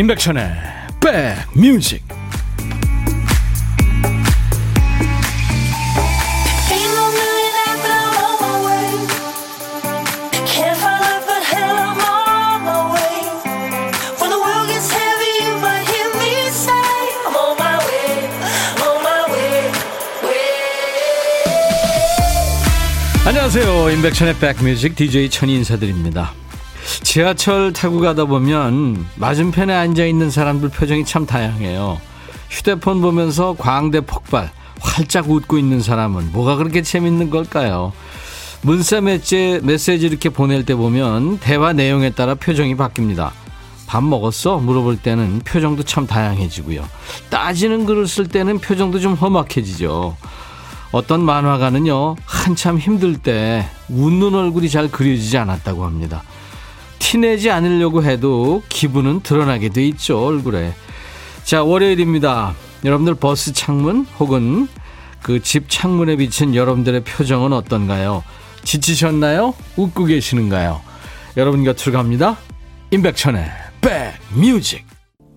임백천의 백뮤직. 안녕하세요. 임백천의 백뮤직. DJ 천이 인사드립니다 지하철 타고 가다 보면 맞은편에 앉아 있는 사람들 표정이 참 다양해요. 휴대폰 보면서 광대 폭발, 활짝 웃고 있는 사람은 뭐가 그렇게 재밌는 걸까요? 문자 메시지, 메시지 이렇게 보낼 때 보면 대화 내용에 따라 표정이 바뀝니다. 밥 먹었어? 물어볼 때는 표정도 참 다양해지고요. 따지는 글을 쓸 때는 표정도 좀 험악해지죠. 어떤 만화가는요, 한참 힘들 때 웃는 얼굴이 잘 그려지지 않았다고 합니다. 티내지 않으려고 해도 기분은 드러나게 돼 있죠, 얼굴에. 자, 월요일입니다. 여러분들 버스 창문 혹은 그 집 창문에 비친 여러분들의 표정은 어떤가요? 지치셨나요? 웃고 계시는가요? 여러분 곁으로 갑니다. 임백천의 백뮤직.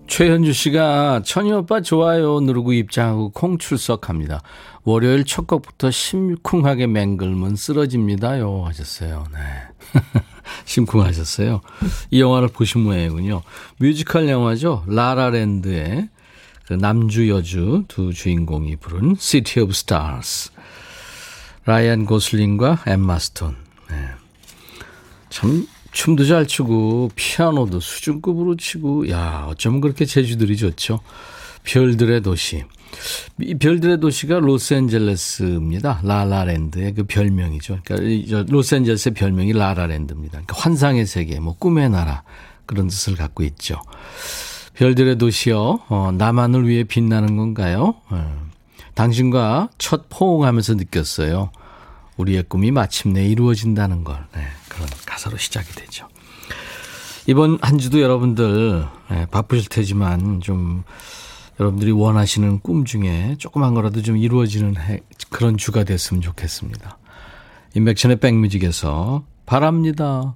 최현주 씨가 천희 오빠 좋아요 누르고 입장하고 콩 출석합니다. 월요일 첫 곡부터 심쿵하게 맹글면 쓰러집니다요 하셨어요. 네. 심쿵하셨어요. 이 영화를 보신 모양이군요. 뮤지컬 영화죠. 라라랜드의 그 남주 여주 두 주인공이 부른 City of Stars. 라이언 고슬링과 엠마 스톤. 네. 참 춤도 잘 추고 피아노도 수준급으로 치고 야 어쩌면 그렇게 재주들이 좋죠. 별들의 도시. 이 별들의 도시가 로스앤젤레스입니다. 라라랜드의 그 별명이죠. 그러니까 로스앤젤레스의 별명이 라라랜드입니다. 그러니까 환상의 세계, 뭐 꿈의 나라 그런 뜻을 갖고 있죠. 별들의 도시요. 어, 나만을 위해 빛나는 건가요? 어. 당신과 첫 포옹하면서 느꼈어요. 우리의 꿈이 마침내 이루어진다는 걸. 네, 그런 가사로 시작이 되죠. 이번 한 주도 여러분들 네, 바쁘실 테지만 좀 여러분들이 원하시는 꿈 중에 조그만 거라도 좀 이루어지는 해, 그런 주가 됐으면 좋겠습니다. 인백션의 백뮤직에서 바랍니다.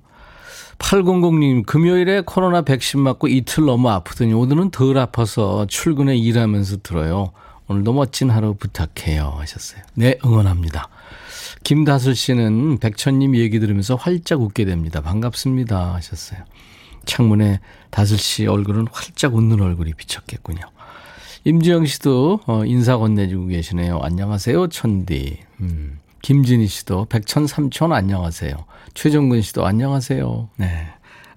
800님, 금요일에 코로나 백신 맞고 이틀 너무 아프더니 오늘은 덜 아파서 출근에 일하면서 들어요. 오늘도 멋진 하루 부탁해요. 하셨어요. 네, 응원합니다. 김다슬 씨는 백천님 얘기 들으면서 활짝 웃게 됩니다. 반갑습니다. 하셨어요. 창문에 다슬 씨 얼굴은 활짝 웃는 얼굴이 비쳤겠군요. 임지영 씨도 어, 인사 건네주고 계시네요. 안녕하세요, 천디. 음. 김진희 씨도 백천 삼촌 안녕하세요. 최정근 씨도 안녕하세요. 네.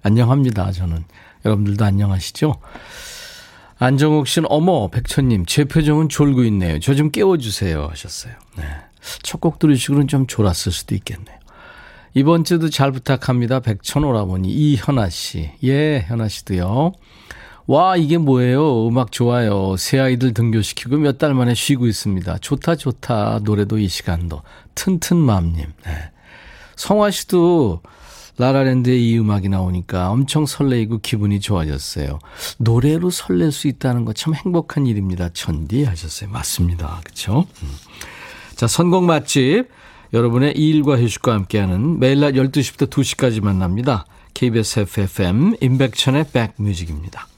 안녕합니다. 저는. 여러분들도 안녕하시죠? 안정욱 씨는 어머, 백천님, 제 표정은 졸고 있네요. 저 좀 깨워주세요. 하셨어요. 네. 첫 곡 들으시고는 좀 졸았을 수도 있겠네요. 이번 주도 잘 부탁합니다. 백천 오라버니. 이현아 씨. 예, 현아 씨도요. 와, 이게 뭐예요? 음악 좋아요. 새 아이들 등교시키고 몇 달 만에 쉬고 있습니다. 좋다, 좋다. 노래도 이 시간도. 튼튼맘님. 네. 성화 씨도 라라랜드의 이 음악이 나오니까 엄청 설레이고 기분이 좋아졌어요. 노래로 설렐 수 있다는 거 참 행복한 일입니다. 천디 하셨어요. 맞습니다. 그렇죠? 음. 자, 선곡 맛집. 여러분의 일과 휴식과 함께하는 매일 낮 12시부터 2시까지 만납니다. KBS FFM 임백천의 백뮤직입니다.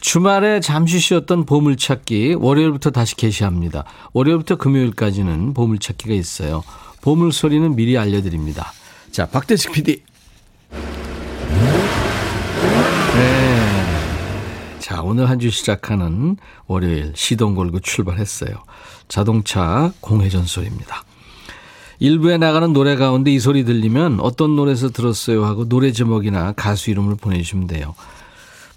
주말에 잠시 쉬었던 보물찾기 월요일부터 다시 개시합니다. 월요일부터 금요일까지는 보물찾기가 있어요. 보물 소리는 미리 알려드립니다. 자, 박대식 PD. 네. 자, 오늘 한 주 시작하는 월요일 시동 걸고 출발했어요. 자동차 공회전 소리입니다. 일부에 나가는 노래 가운데 이 소리 들리면 어떤 노래에서 들었어요 하고 노래 제목이나 가수 이름을 보내주시면 돼요.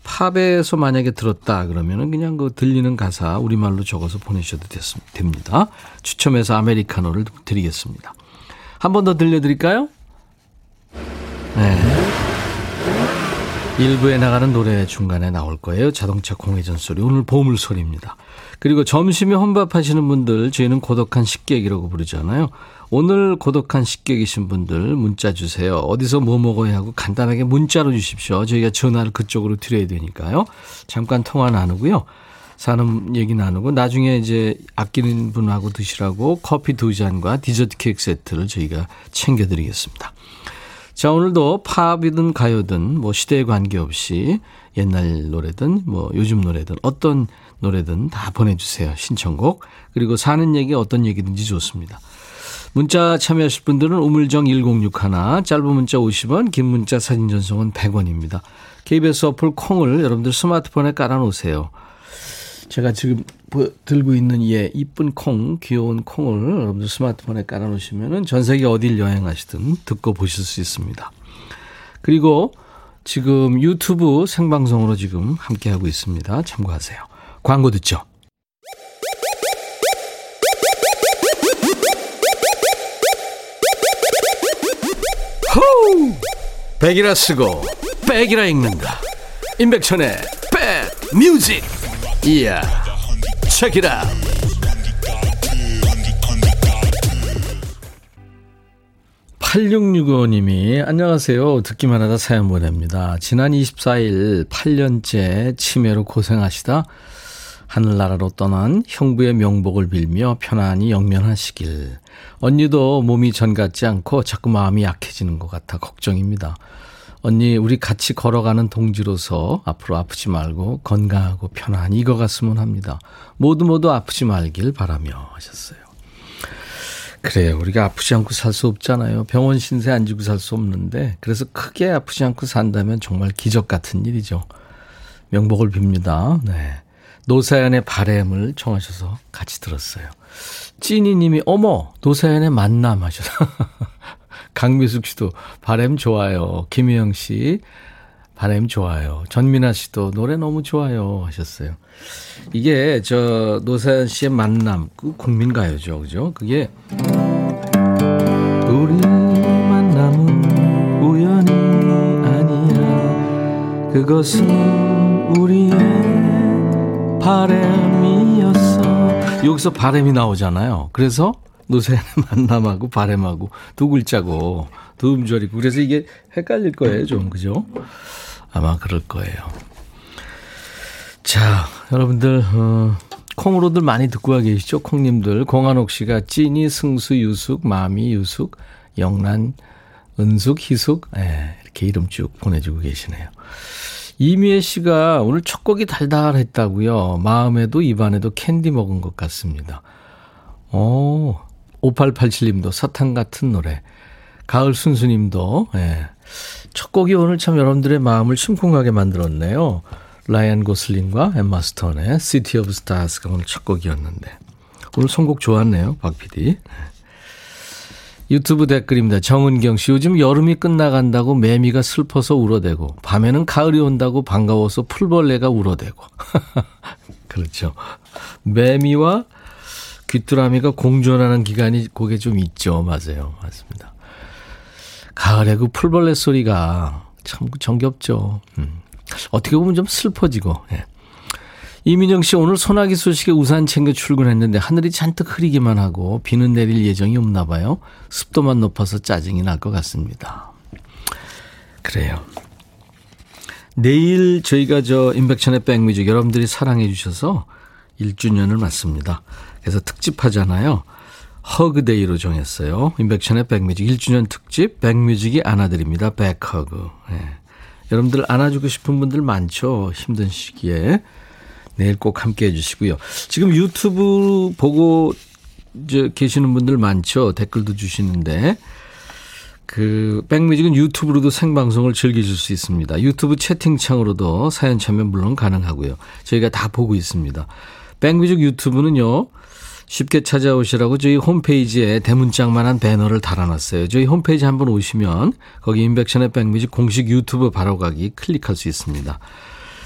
팝에서 만약에 들었다 그러면은 그냥 그 들리는 가사 우리말로 적어서 보내셔도 됩니다. 추첨해서 아메리카노를 드리겠습니다. 한 번 더 들려드릴까요? 네. 일부에 나가는 노래 중간에 나올 거예요. 자동차 공회전 소리. 오늘 보물 소리입니다. 그리고 점심에 혼밥하시는 분들 저희는 고독한 식객이라고 부르잖아요. 오늘 고독한 식객이신 분들 문자 주세요. 어디서 뭐 먹어야 하고 간단하게 문자로 주십시오. 저희가 전화를 그쪽으로 드려야 되니까요. 잠깐 통화 나누고요. 사는 얘기 나누고 나중에 이제 아끼는 분하고 드시라고 커피 두 잔과 디저트 케이크 세트를 저희가 챙겨드리겠습니다. 자, 오늘도 팝이든 가요든 뭐 시대에 관계없이 옛날 노래든 뭐 요즘 노래든 어떤 노래든 다 보내주세요. 신청곡. 그리고 사는 얘기 어떤 얘기든지 좋습니다. 문자 참여하실 분들은 우물정 1061, 짧은 문자 50원, 긴 문자 사진 전송은 100원입니다. KBS 어플 콩을 여러분들 스마트폰에 깔아놓으세요. 제가 지금 들고 있는 예 이쁜 콩, 귀여운 콩을 여러분들 스마트폰에 깔아놓으시면은 전 세계 어딜 여행하시든 듣고 보실 수 있습니다. 그리고 지금 유튜브 생방송으로 지금 함께하고 있습니다. 참고하세요. 광고 듣죠. 호우! 백이라 쓰고 백이라 읽는다. 임백천의 백 뮤직. 이야. 책이라. 8665님이 안녕하세요. 듣기만 하다 사연 보냅니다. 지난 24일 8년째 치매로 고생하시다 하늘나라로 떠난 형부의 명복을 빌며 편안히 영면하시길. 언니도 몸이 전 같지 않고 자꾸 마음이 약해지는 것 같아 걱정입니다. 언니, 우리 같이 걸어가는 동지로서 앞으로 아프지 말고 건강하고 편안히 익어갔으면 합니다. 모두 모두 아프지 말길 바라며 하셨어요. 그래요. 우리가 아프지 않고 살 수 없잖아요. 병원 신세 안 지고 살 수 없는데, 그래서 크게 아프지 않고 산다면 정말 기적 같은 일이죠. 명복을 빕니다. 네. 노사연의 바램을 청하셔서 같이 들었어요. 찐이님이 어머 노사연의 만남 하셔서 강미숙 씨도 바램 좋아요. 김혜영 씨 바램 좋아요. 전민아 씨도 노래 너무 좋아요 하셨어요. 이게 저 노사연 씨의 만남 그 국민 가요죠, 그죠? 그게 우리 만남은 우연이 아니야. 그것은 우리의 바램이었어. 여기서 바램이 나오잖아요. 그래서 노세연의 만남하고 바램하고 두 글자고 두 음절이고 그래서 이게 헷갈릴 거예요, 좀 그죠? 아마 그럴 거예요. 자, 여러분들 어, 콩으로들 많이 듣고 와 계시죠? 콩님들 공한옥 씨가 찐이 승수 유숙 마미 유숙 영란 은숙 희숙 예, 이렇게 이름 쭉 보내주고 계시네요. 이미애 씨가 오늘 첫 곡이 달달했다고요. 마음에도 입안에도 캔디 먹은 것 같습니다. 오, 5887님도 사탕 같은 노래. 가을 순수님도, 예. 첫 곡이 오늘 참 여러분들의 마음을 심쿵하게 만들었네요. 라이언 고슬링과 엠마 스톤의 City of Stars가 오늘 첫 곡이었는데. 오늘 선곡 좋았네요, 박 PD. 유튜브 댓글입니다. 정은경 씨, 요즘 여름이 끝나간다고 매미가 슬퍼서 울어대고, 밤에는 가을이 온다고 반가워서 풀벌레가 울어대고. 그렇죠. 매미와 귀뚜라미가 공존하는 기간이 그게 좀 있죠. 맞아요. 맞습니다. 가을에 그 풀벌레 소리가 참 정겹죠. 음. 어떻게 보면 좀 슬퍼지고, 예. 이민영 씨 오늘 소나기 소식에 우산 챙겨 출근했는데 하늘이 잔뜩 흐리기만 하고 비는 내릴 예정이 없나 봐요. 습도만 높아서 짜증이 날 것 같습니다. 그래요. 내일 저희가 저 임백천의 백뮤직 여러분들이 사랑해 주셔서 1주년을 맞습니다. 그래서 특집 하잖아요. Hug Day로 정했어요. 임백천의 백뮤직 1주년 특집 백뮤직이 안아드립니다. 백허그. 네. 여러분들 안아주고 싶은 분들 많죠. 힘든 시기에. 내일 꼭 함께 해주시고요. 지금 유튜브 보고 이제 계시는 분들 많죠. 댓글도 주시는데. 그, 백뮤직은 유튜브로도 생방송을 즐기실 수 있습니다. 유튜브 채팅창으로도 사연 참여 물론 가능하고요. 저희가 다 보고 있습니다. 백뮤직 유튜브는요, 쉽게 찾아오시라고 저희 홈페이지에 대문짝만한 배너를 달아놨어요. 저희 홈페이지 한번 오시면 거기 인백션의 백뮤직 공식 유튜브 바로 가기 클릭할 수 있습니다.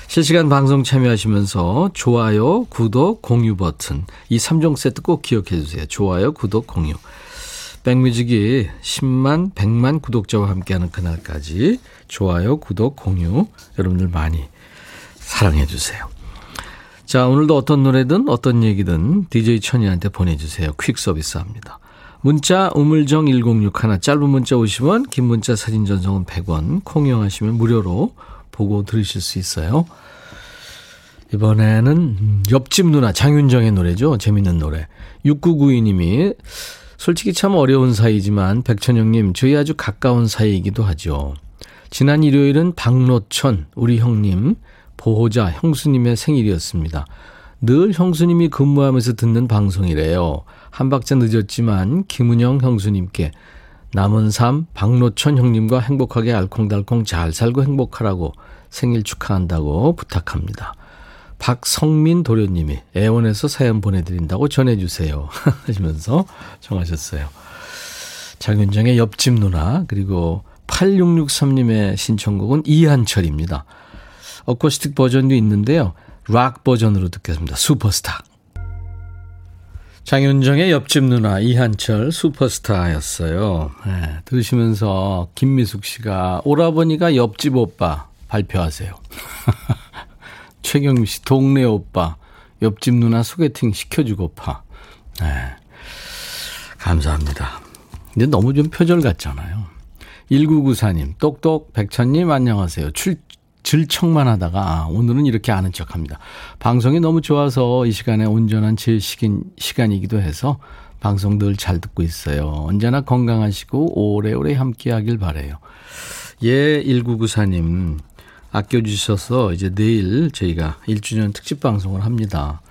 실시간 방송 참여하시면서 좋아요, 구독, 공유 버튼 이 3종 세트 꼭 기억해 주세요. 좋아요, 구독, 공유. 백뮤직이 10만, 100만 구독자와 함께하는 그날까지 좋아요, 구독, 공유 여러분들 많이 사랑해 주세요. 자, 오늘도 어떤 노래든 어떤 얘기든 DJ 천이한테 보내주세요. 퀵 서비스 합니다. 문자 우물정 1061 짧은 문자 50원 긴 문자 사진 전송은 100원 콩 이용하시면 무료로 보고 들으실 수 있어요. 이번에는 옆집 누나 장윤정의 노래죠. 재밌는 노래. 6992님이 솔직히 참 어려운 사이지만 백천영님 저희 아주 가까운 사이이기도 하죠. 지난 일요일은 박노천 우리 형님 보호자 형수님의 생일이었습니다. 늘 형수님이 근무하면서 듣는 방송이래요. 한 박자 늦었지만 김은영 형수님께 남은 삶 박노천 형님과 행복하게 알콩달콩 잘 살고 행복하라고 생일 축하한다고 부탁합니다. 박성민 도련님이 애원해서 사연 보내드린다고 전해주세요. 하시면서 정하셨어요. 장윤정의 옆집 누나 그리고 8663님의 신청곡은 이한철입니다. 어쿠스틱 버전도 있는데요. 락 버전으로 듣겠습니다. 슈퍼스타. 장윤정의 옆집 누나 이한철 슈퍼스타였어요. 네, 들으시면서 김미숙 씨가 오라버니가 옆집 오빠 발표하세요. 최경미 씨 동네 오빠 옆집 누나 소개팅 시켜주고파. 네, 감사합니다. 근데 너무 좀 표절 같잖아요. 1994님, 똑똑 백천님 안녕하세요. 출, 질척만 하다가 아, 오늘은 이렇게 아는 척 합니다. 방송이 너무 좋아서 이 시간에 온전한 제 시긴, 시간이기도 해서 방송 늘 잘 듣고 있어요. 언제나 건강하시고 오래오래 함께 하길 바래요. 예, 1994님. 아껴주셔서 이제 내일 저희가 1주년 특집 방송을 합니다.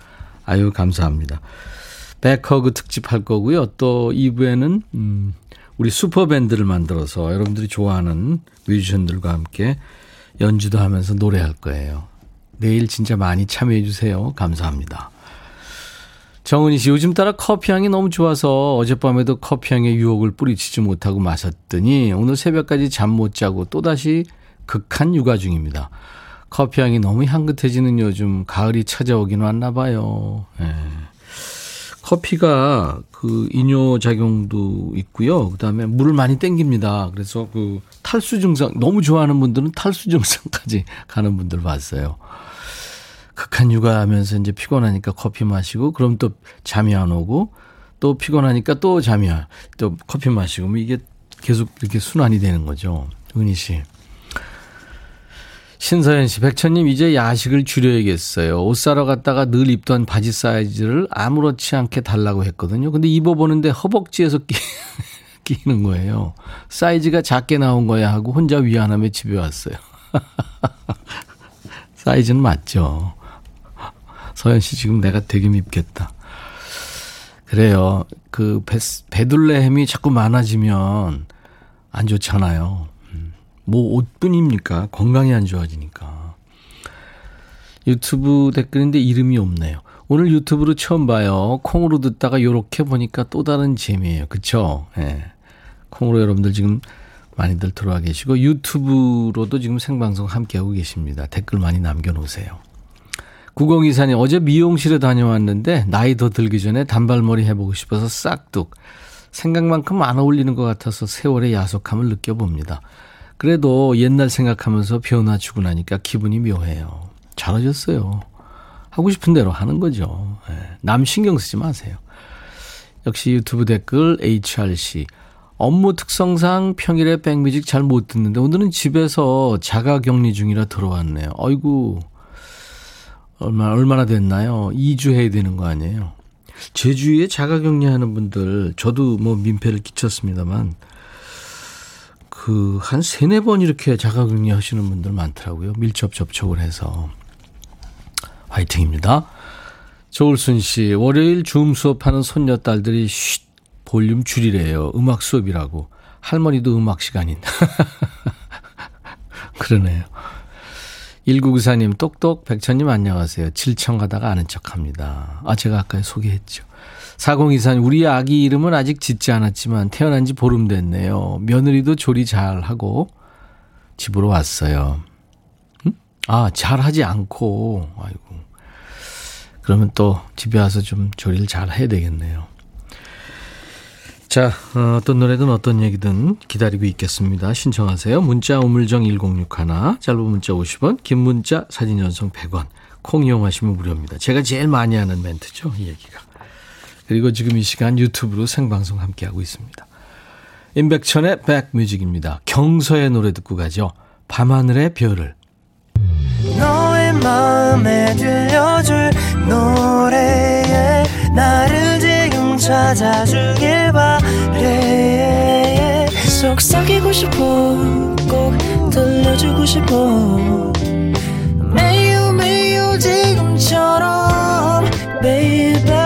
아유, 감사합니다. 백허그 특집 할 거고요. 또 2부에는, 음, 우리 슈퍼밴드를 만들어서 여러분들이 좋아하는 뮤지션들과 함께 연주도 하면서 노래할 거예요. 내일 진짜 많이 참여해 주세요. 감사합니다. 정은희 씨, 요즘 따라 커피 향이 너무 좋아서 어젯밤에도 커피 향의 유혹을 뿌리치지 못하고 마셨더니 오늘 새벽까지 잠 못 자고 또다시 극한 육아 중입니다. 커피 향이 너무 향긋해지는 요즘 가을이 찾아오긴 왔나 봐요. 예. 커피가 그 이뇨 작용도 있고요. 그다음에 물을 많이 땡깁니다. 그래서 그 탈수 증상 너무 좋아하는 분들은 탈수 증상까지 가는 분들 봤어요. 극한 육아하면서 이제 피곤하니까 커피 마시고 그럼 또 잠이 안 오고 또 피곤하니까 또 잠이 안, 또 커피 마시고 뭐 이게 계속 이렇게 순환이 되는 거죠. 은희 씨. 신서연 씨, 백천님 이제 야식을 줄여야겠어요. 옷 사러 갔다가 늘 입던 바지 사이즈를 아무렇지 않게 달라고 했거든요. 근데 입어보는데 허벅지에서 끼, 끼는 거예요. 사이즈가 작게 나온 거야 하고 혼자 위안함에 집에 왔어요. 사이즈는 맞죠. 서연 씨 지금 내가 되게 밉겠다. 그래요. 그 배, 배둘레 햄이 자꾸 많아지면 안 좋잖아요. 뭐 옷뿐입니까? 건강이 안 좋아지니까. 유튜브 댓글인데 이름이 없네요. 오늘 유튜브로 처음 봐요. 콩으로 듣다가 요렇게 보니까 또 다른 재미예요. 그쵸? 예. 네. 콩으로 여러분들 지금 많이들 들어와 계시고 유튜브로도 지금 생방송 함께하고 계십니다. 댓글 많이 남겨놓으세요. 9024님 어제 미용실에 다녀왔는데 나이 더 들기 전에 단발머리 해보고 싶어서 싹둑 생각만큼 안 어울리는 것 같아서 세월의 야속함을 느껴봅니다. 그래도 옛날 생각하면서 변화 주고 나니까 기분이 묘해요. 잘하셨어요. 하고 싶은 대로 하는 거죠. 네. 남 신경 쓰지 마세요. 역시 유튜브 댓글 HRC. 업무 특성상 평일에 백뮤직 잘 못 듣는데 오늘은 집에서 자가 격리 중이라 들어왔네요. 어이구. 얼마, 얼마나 됐나요? 2주 해야 되는 거 아니에요? 제 주위에 자가 격리하는 분들, 저도 뭐 민폐를 끼쳤습니다만, 그, 한 세네 번 이렇게 자가격리 하시는 분들 많더라고요. 밀접 접촉을 해서. 화이팅입니다. 조울순 씨, 월요일 줌 수업하는 손녀딸들이 쉿, 볼륨 줄이래요. 음악 수업이라고. 할머니도 음악 시간인. 그러네요. 1994님, 똑똑, 백천님 안녕하세요. 질청하다가 아는 척 합니다. 아, 제가 아까 소개했죠. 4024님, 우리 아기 이름은 아직 짓지 않았지만 태어난 지 보름 됐네요. 며느리도 조리 잘 하고 집으로 왔어요. 음? 아, 잘 하지 않고, 아이고. 그러면 또 집에 와서 좀 조리를 잘 해야 되겠네요. 자, 어, 어떤 노래든 어떤 얘기든 기다리고 있겠습니다. 신청하세요. 문자 우물정 1061, 짧은 문자 50원, 긴 문자 사진 전송 100원, 콩 이용하시면 무료입니다. 제가 제일 많이 하는 멘트죠, 이 얘기가. 그리고 지금 이 시간 유튜브로 생방송 함께하고 있습니다. 임백천의 백뮤직입니다. 경서의 노래 듣고 가죠. 밤하늘의 별을 너의 마음에 들려줄 노래에 나를 지금 찾아주길 바래 속삭이고 싶어 꼭 들려주고 싶어 매우 매우 지금처럼 baby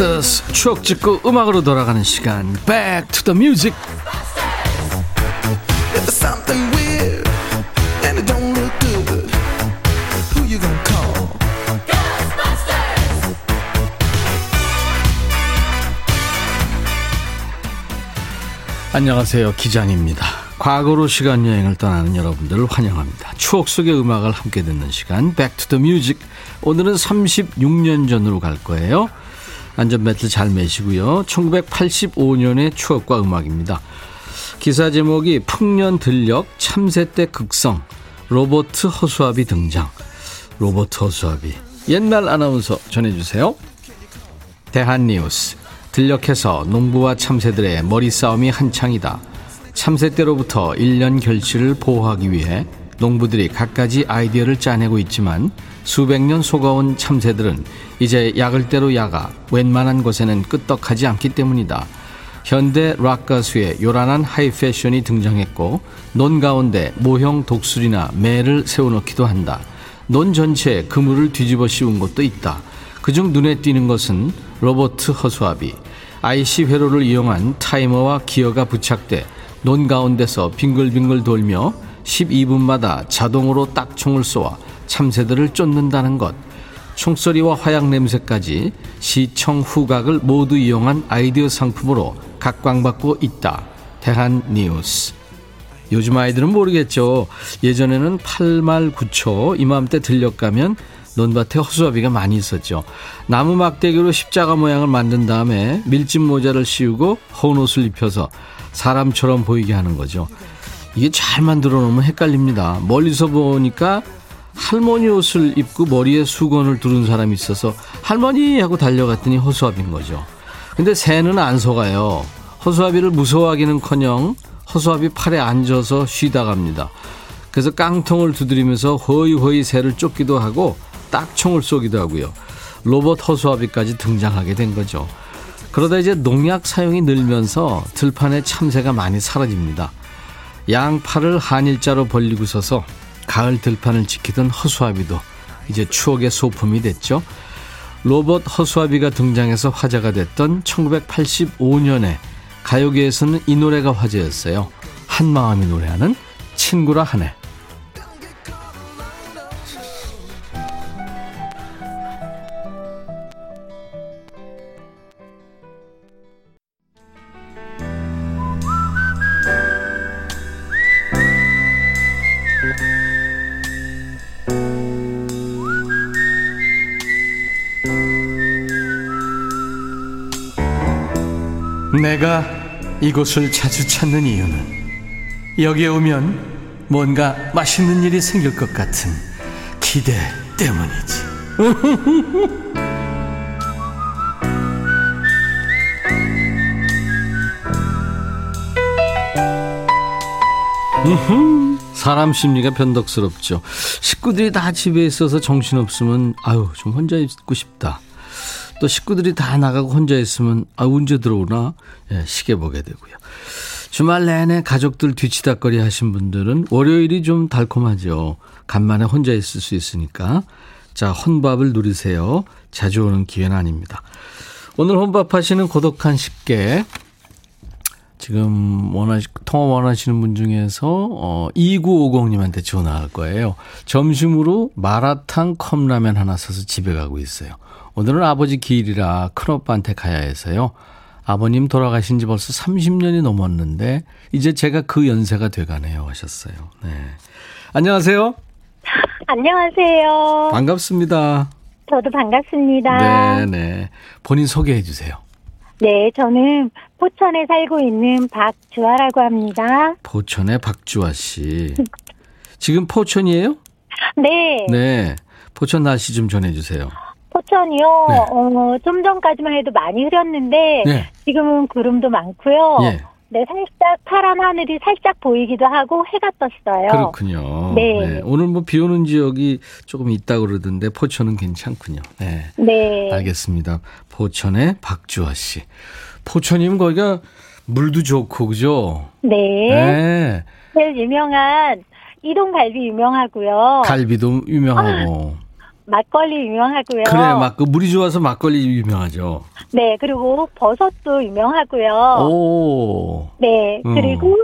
Ghostbusters 추억 찍고 음악으로 돌아가는 시간 Back to the Music? 안녕하세요 기장입니다 과거로 시간 여행을 떠나는 여러분들을 환영합니다 추억 속의 음악을 함께 듣는 시간 Back to the Music 오늘은 36년 전으로 갈 거예요 안전벨트 잘 매시고요. 1985년의 추억과 음악입니다. 기사 제목이 풍년 들녘 참새 때 극성 로버트 허수아비 등장. 로버트 허수아비 옛날 아나운서 전해주세요. 대한뉴스. 들녘에서 농부와 참새들의 머리 싸움이 한창이다. 참새 때로부터 1년 결실을 보호하기 위해 농부들이 갖가지 아이디어를 짜내고 있지만 수백 년 속아온 참새들은 이제 약을 대로 약아 웬만한 것에는 끄떡하지 않기 때문이다. 현대 락 가수의 요란한 하이 패션이 등장했고 논 가운데 모형 독수리나 매를 세워놓기도 한다. 논 전체에 그물을 뒤집어 씌운 곳도 있다. 그중 눈에 띄는 것은 로봇 허수아비 IC 회로를 이용한 타이머와 기어가 부착돼 논 가운데서 빙글빙글 돌며 12분마다 자동으로 딱총을 쏘아 참새들을 쫓는다는 것. 총소리와 화약 냄새까지 시청 후각을 모두 이용한 아이디어 상품으로 각광받고 있다. 대한 뉴스. 요즘 아이들은 모르겠죠. 예전에는 8말 9초 이맘때 들녘가면 논밭에 허수아비가 많이 있었죠. 나무 막대기로 십자가 모양을 만든 다음에 밀짚 모자를 씌우고 헌 옷을 입혀서 사람처럼 보이게 하는 거죠. 이게 잘 만들어 놓으면 헷갈립니다. 멀리서 보니까 할머니 옷을 입고 머리에 수건을 두른 사람이 있어서 할머니 하고 달려갔더니 허수아비인 거죠. 근데 새는 안 속아요. 허수아비를 무서워하기는커녕 허수아비 팔에 앉아서 쉬다 갑니다. 그래서 깡통을 두드리면서 허이허이 새를 쫓기도 하고 딱총을 쏘기도 하고요. 로봇 허수아비까지 등장하게 된 거죠. 그러다 이제 농약 사용이 늘면서 들판에 참새가 많이 사라집니다. 양팔을 한일자로 벌리고 서서 가을 들판을 지키던 허수아비도 이제 추억의 소품이 됐죠. 로봇 허수아비가 등장해서 화제가 됐던 1985년에 가요계에서는 이 노래가 화제였어요. 한마음이 노래하는 친구라 하네. 내가 이곳을 자주 찾는 이유는 여기에 오면 뭔가 맛있는 일이 생길 것 같은 기대 때문이지. 사람 심리가 변덕스럽죠. 식구들이 다 집에 있어서 정신없으면 아유 좀 혼자 있고 싶다. 또 식구들이 다 나가고 혼자 있으면 아 언제 들어오나 예, 시계 보게 되고요. 주말 내내 가족들 뒤치다거리 하신 분들은 월요일이 좀 달콤하죠. 간만에 혼자 있을 수 있으니까 자 혼밥을 누리세요. 자주 오는 기회는 아닙니다. 오늘 혼밥 하시는 고독한 식객 지금 원하시, 통화 원하시는 분 중에서, 어, 2950님한테 전화할 거예요. 점심으로 마라탕 컵라면 하나 사서 집에 가고 있어요. 오늘은 아버지 기일이라 큰오빠한테 가야 해서요. 아버님 돌아가신 지 벌써 30년이 넘었는데 이제 제가 그 연세가 돼가네요 하셨어요. 네. 안녕하세요. 안녕하세요. 반갑습니다. 저도 반갑습니다. 네, 네. 본인 소개해 주세요. 네, 저는 포천에 살고 있는 박주아라고 합니다. 포천의 박주아 씨. 지금 포천이에요? 네, 네. 포천 날씨 좀 전해 주세요. 포천이요. 네. 어, 좀 전까지만 해도 많이 흐렸는데 네. 지금은 구름도 많고요. 예. 네, 살짝 파란 하늘이 살짝 보이기도 하고 해가 떴어요. 그렇군요. 네. 오늘 뭐 비 오는 지역이 조금 있다 그러던데 포천은 괜찮군요. 네. 네, 알겠습니다. 포천의 박주아 씨. 포천이면 거기가 물도 좋고 그죠? 네, 네. 제일 유명한 이동 갈비 유명하고요. 갈비도 유명하고. 막걸리 유명하고요. 그래, 막, 그 물이 좋아서 막걸리 유명하죠. 네, 그리고 버섯도 유명하고요. 오. 네, 음. 그리고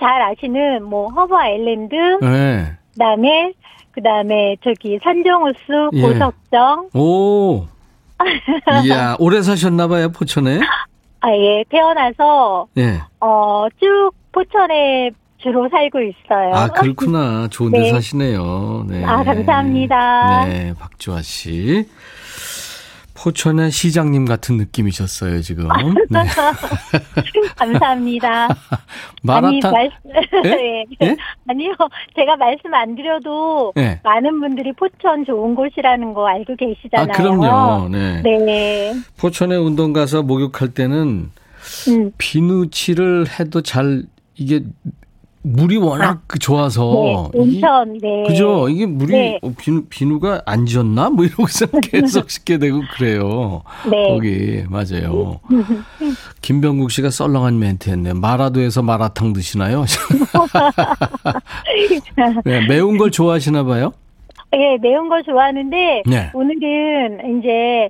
잘 아시는 뭐 허브 아일랜드, 네. 그다음에 그다음에 저기 산정호수, 예. 고석정, 오. 이야, 오래 사셨나 봐요, 포천에? 아 예 태어나서 예. 어 쭉 포천에 주로 살고 있어요. 아, 그렇구나. 좋은 데 네. 사시네요. 네. 아, 감사합니다. 네, 박주아 씨. 포천의 시장님 같은 느낌이셨어요, 지금. 네. 감사합니다. 아니, 마라탕. 말, 예? 네. 예? 아니요, 제가 말씀 안 드려도 네. 많은 분들이 포천 좋은 곳이라는 거 알고 아, 계시잖아요. 그럼요. 네. 네. 포천에 운동 가서 목욕할 때는 음. 비누칠을 해도 잘 이게 물이 워낙 그 좋아서 네, 온천, 네. 그죠? 이게 물이 네. 어, 비누, 비누가 안 지었나? 뭐 이러고서 계속 씻게 되고 그래요. 네. 거기 맞아요. 김병국 씨가 썰렁한 멘트했네. 마라도에서 마라탕 드시나요? 네, 매운 걸 좋아하시나 봐요. 예, 매운 거 좋아하는데 네. 오늘은 이제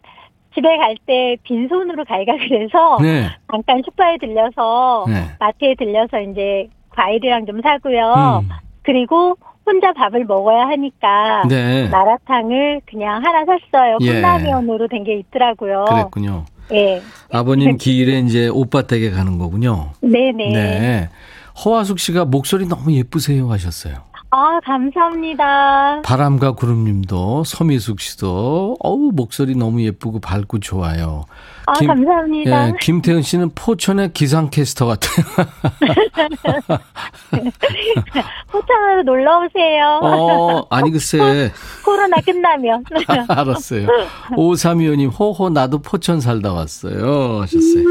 집에 갈 때 빈손으로 갈가 그래서 네. 잠깐 슈퍼에 들려서 네. 마트에 들려서 이제 과일이랑 좀 사고요. 음. 그리고 혼자 밥을 먹어야 하니까 네. 마라탕을 그냥 하나 샀어요. 예. 컵라면으로 된게 있더라고요. 그랬군요. 예. 아버님 길에 이제 오빠 댁에 가는 거군요. 네네. 네. 허화숙 씨가 목소리 너무 예쁘세요 하셨어요. 아, 감사합니다. 바람과 구름님도 서미숙 씨도 어우 목소리 너무 예쁘고 밝고 좋아요. 아, 김- 감사합니다. 예, 김태은 씨는 포천의 기상캐스터 같아요. 포천으로 놀러 오세요. 어, 아니 글쎄. 코로나 끝나면. 알았어요. 5325님, 호호, 나도 포천 살다 왔어요. 하셨어요.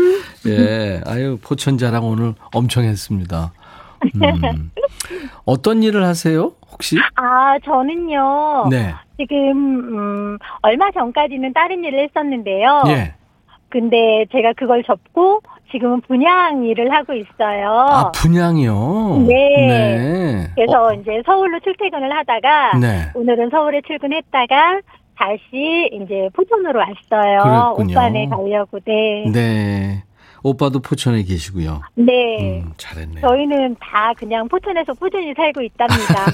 예, 아유, 포천 자랑 오늘 엄청 했습니다. 음. 어떤 일을 하세요? 혹시? 아, 저는요. 네. 지금 음, 얼마 전까지는 다른 일을 했었는데요. 예. 근데 제가 그걸 접고 지금은 분양 일을 하고 있어요. 아, 분양이요? 네. 네. 그래서 어, 이제 서울로 출퇴근을 하다가 네. 오늘은 서울에 출근했다가 다시 이제 포천으로 왔어요. 그랬군요. 오빠네 가려고. 네. 네. 오빠도 포천에 계시고요. 네. 음, 잘했네요. 저희는 다 그냥 포천에서 꾸준히 살고 있답니다.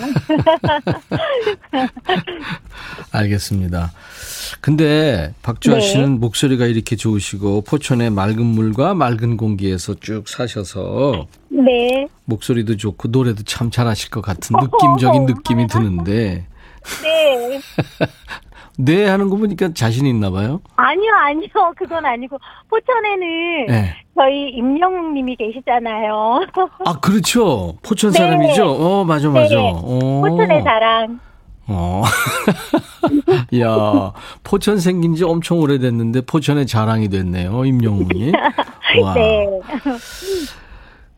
알겠습니다. 근데 박주아 네. 씨는 목소리가 이렇게 좋으시고 포천의 맑은 물과 맑은 공기에서 쭉 사셔서 네. 목소리도 좋고 노래도 참 잘하실 것 같은 느낌적인 느낌이 드는데 네. 네 하는 거 보니까 자신 있나 봐요. 아니요, 아니요. 그건 아니고. 포천에는 네. 저희 임영웅 님이 계시잖아요. 아 그렇죠. 포천 네. 사람이죠. 어 맞아 맞아. 네. 어. 포천의 자랑. 어. 야 포천 생긴 지 엄청 오래됐는데 포천의 자랑이 됐네요. 임영웅이. 와. 네.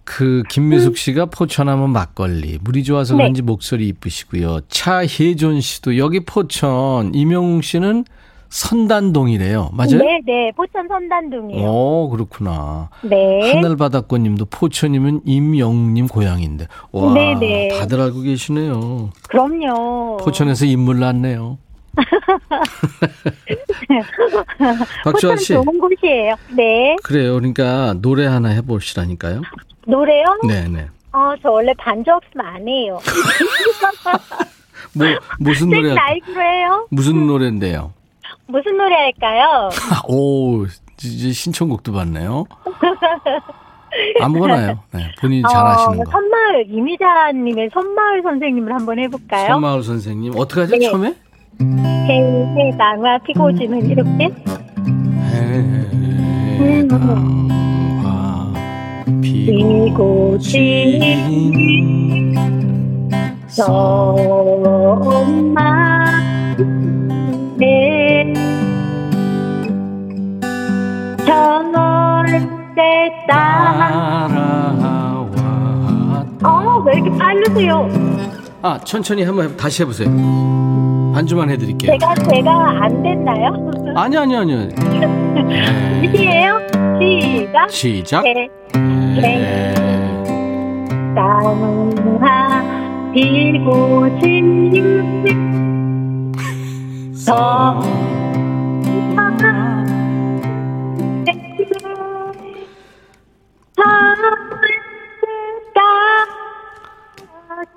그 김미숙 씨가 포천하면 막걸리 물이 좋아서 네. 그런지 목소리 이쁘시고요. 차혜존 씨도 여기 포천 이명웅 씨는 선단동이래요. 맞아요? 네, 네. 포천 선단동이요. 오 그렇구나. 네. 하늘바닷꽃 님도 포천이면 임영웅 님 고향인데 와 네, 네. 다들 알고 계시네요. 그럼요. 포천에서 인물 났네요. 포천 씨 좋은 곳이에요. 네. 그래요. 그러니까 노래 하나 해보시라니까요. 노래요? 네네. 어, 저 원래 반주 없으면 안 해요. 뭐 무슨 노래 생 라이브로 해요? 무슨 노래인데요? 무슨 노래 할까요? 오, 이제 신청곡도 받네요. 아무거나요. 네, 본인이 잘하시는 어, 거. 선마을 이미자님의 선마을 선생님을 한번 해볼까요? 손마을 선생님 어떻게 하죠 네. 처음에? 해당화 피고 지는 이렇게 해당화 피고 진 선마을에 저널때 따 따라왔다. 어, 왜 이렇게 빠르세요? 아 천천히 한번 해- 다시 해보세요. 반주만 해드릴게요. 제가, 제가 안 됐나요? 아니 아니 아니요. 네. 시에요 시작. 시작. 해, 네. 땅하 피고 진 서.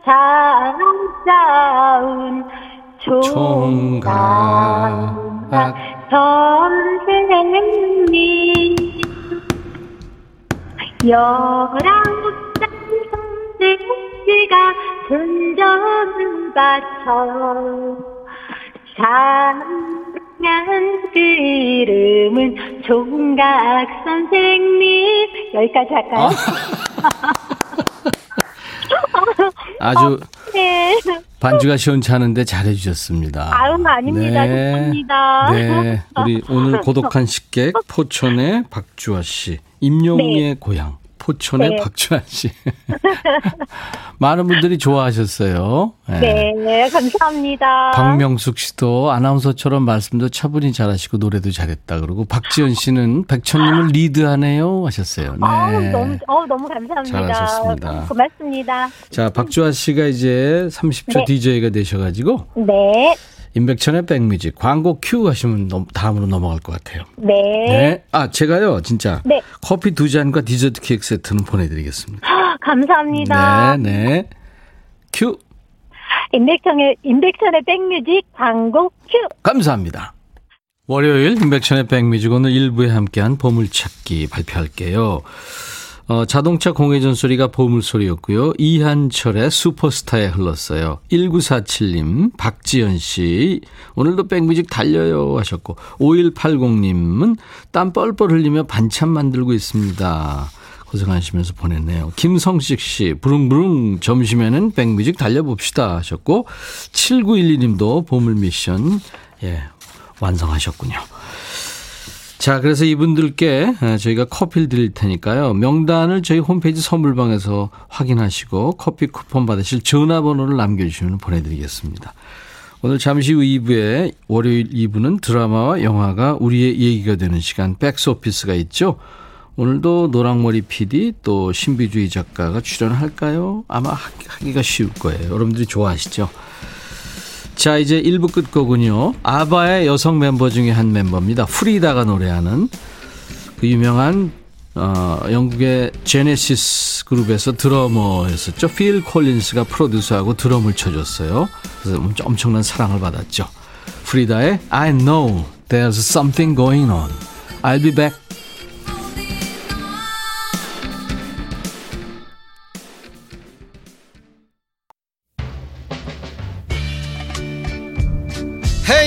차운 총각 총각 선생님 열아홉 살 선생씨가 순전 바쳐 사랑한 그 이름은 총각 선생님 여기까지 할까요? 아 주 네. 반주가 시원찮은데 잘해주셨습니다. 아유, 아닙니다. 좋습니다. 네, 우리 오늘 고독한 식객 포천의 박주아 씨, 임영웅의 고향 포천의 네. 박주아 씨. 많은 분들이 좋아하셨어요. 네. 네, 감사합니다. 박명숙 씨도 아나운서처럼 말씀도 차분히 잘하시고 노래도 잘했다 그러고 박지연 씨는 백천님을 리드하네요 하셨어요. 네. 어우, 너무, 어우, 너무 감사합니다. 잘하셨습니다. 고맙습니다. 자, 박주아 씨가 이제 30초 네. DJ가 되셔가지고 네, 임백천의 백뮤직 광고 큐 하시면 넘- 다음으로 넘어갈 것 같아요. 네. 네. 아, 제가요, 진짜. 네. 커피 두 잔과 디저트 케이크 세트는 보내드리겠습니다. 감사합니다. 네, 네. 큐. 임백천의, 임백천의 백뮤직 광고 큐. 감사합니다. 월요일 임백천의 백뮤직 오늘 1부에 함께한 보물찾기 발표할게요. 어, 자동차 공회전 소리가 보물소리였고요. 이한철의 슈퍼스타에 흘렀어요. 1947님, 박지연 씨, 오늘도 백뮤직 달려요 하셨고, 5180님은 땀 뻘뻘 흘리며 반찬 만들고 있습니다. 고생하시면서 보냈네요. 김성식 씨, 부릉부릉 점심에는 백뮤직 달려봅시다 하셨고, 7912님도 보물 미션, 예, 완성하셨군요. 자, 그래서 이분들께 어, 저희가 커피를 드릴 테니까요. 명단을 저희 홈페이지 선물방에서 확인하시고 커피 쿠폰 받으실 전화번호를 남겨주시면 보내드리겠습니다. 오늘 잠시 후 2부에 월요일 2부는 드라마와 영화가 우리의 얘기가 되는 시간 백스오피스가 있죠. 오늘도 노랑머리 PD 또 신비주의 작가가 출연할까요? 아마 하- 하기가 쉬울 거예요. 여러분들이 좋아하시죠? 자, 이제 1부 끝곡은요. 아바의 여성 멤버 중에 한 멤버입니다. 프리다가 노래하는 그 유명한 어, 영국의 제네시스 그룹에서 드러머였었죠. 필 콜린스가 프로듀서하고 드럼을 쳐줬어요. 그래서 엄청난 사랑을 받았죠. 프리다의 I know there's something going on. I'll be back.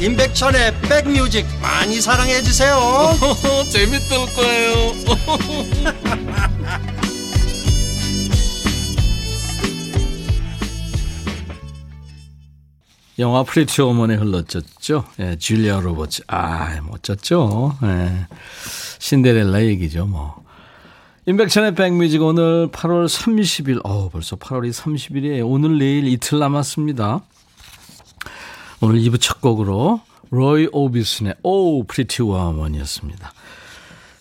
임백천의 백뮤직 많이 사랑해 주세요 재밌을 거예요 영화 Pretty Woman에 흘렀었죠. 예, 줄리아 로버츠. 아, 멋졌죠. 예. 신데렐라 얘기죠, 뭐. 임백천의 백뮤직 오늘 8월 30일, 어 벌써 8월이 30일이에요. 오늘 내일 이틀 남았습니다. 오늘 2부 첫 곡으로 로이 오비슨의 Oh Pretty Woman이었습니다.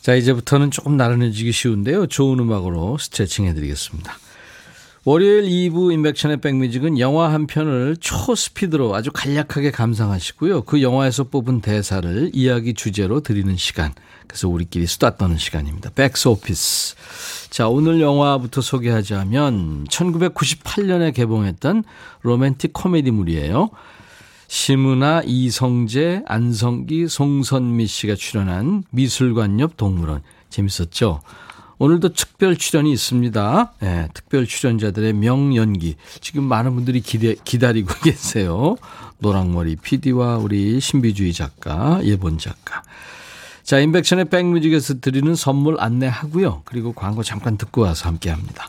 자, 이제부터는 조금 나른해지기 쉬운데요. 좋은 음악으로 스트레칭 해드리겠습니다. 월요일 2부 인백션의 백뮤직은 영화 한 편을 초스피드로 아주 간략하게 감상하시고요. 그 영화에서 뽑은 대사를 이야기 주제로 드리는 시간. 그래서 우리끼리 수다 떠는 시간입니다. 백스 오피스. 자, 오늘 영화부터 소개하자면 1998년에 개봉했던 로맨틱 코미디물이에요. 심은아, 이성재, 안성기, 송선미 씨가 출연한 미술관 옆 동물원. 재밌었죠? 오늘도 특별 출연이 있습니다. 네, 특별 출연자들의 명연기. 지금 많은 분들이 기대, 기다리고 계세요. 노랑머리 PD와 우리 신비주의 작가, 예본 작가. 자, 임백천의 백뮤직에서 드리는 선물 안내하고요. 그리고 광고 잠깐 듣고 와서 함께 합니다.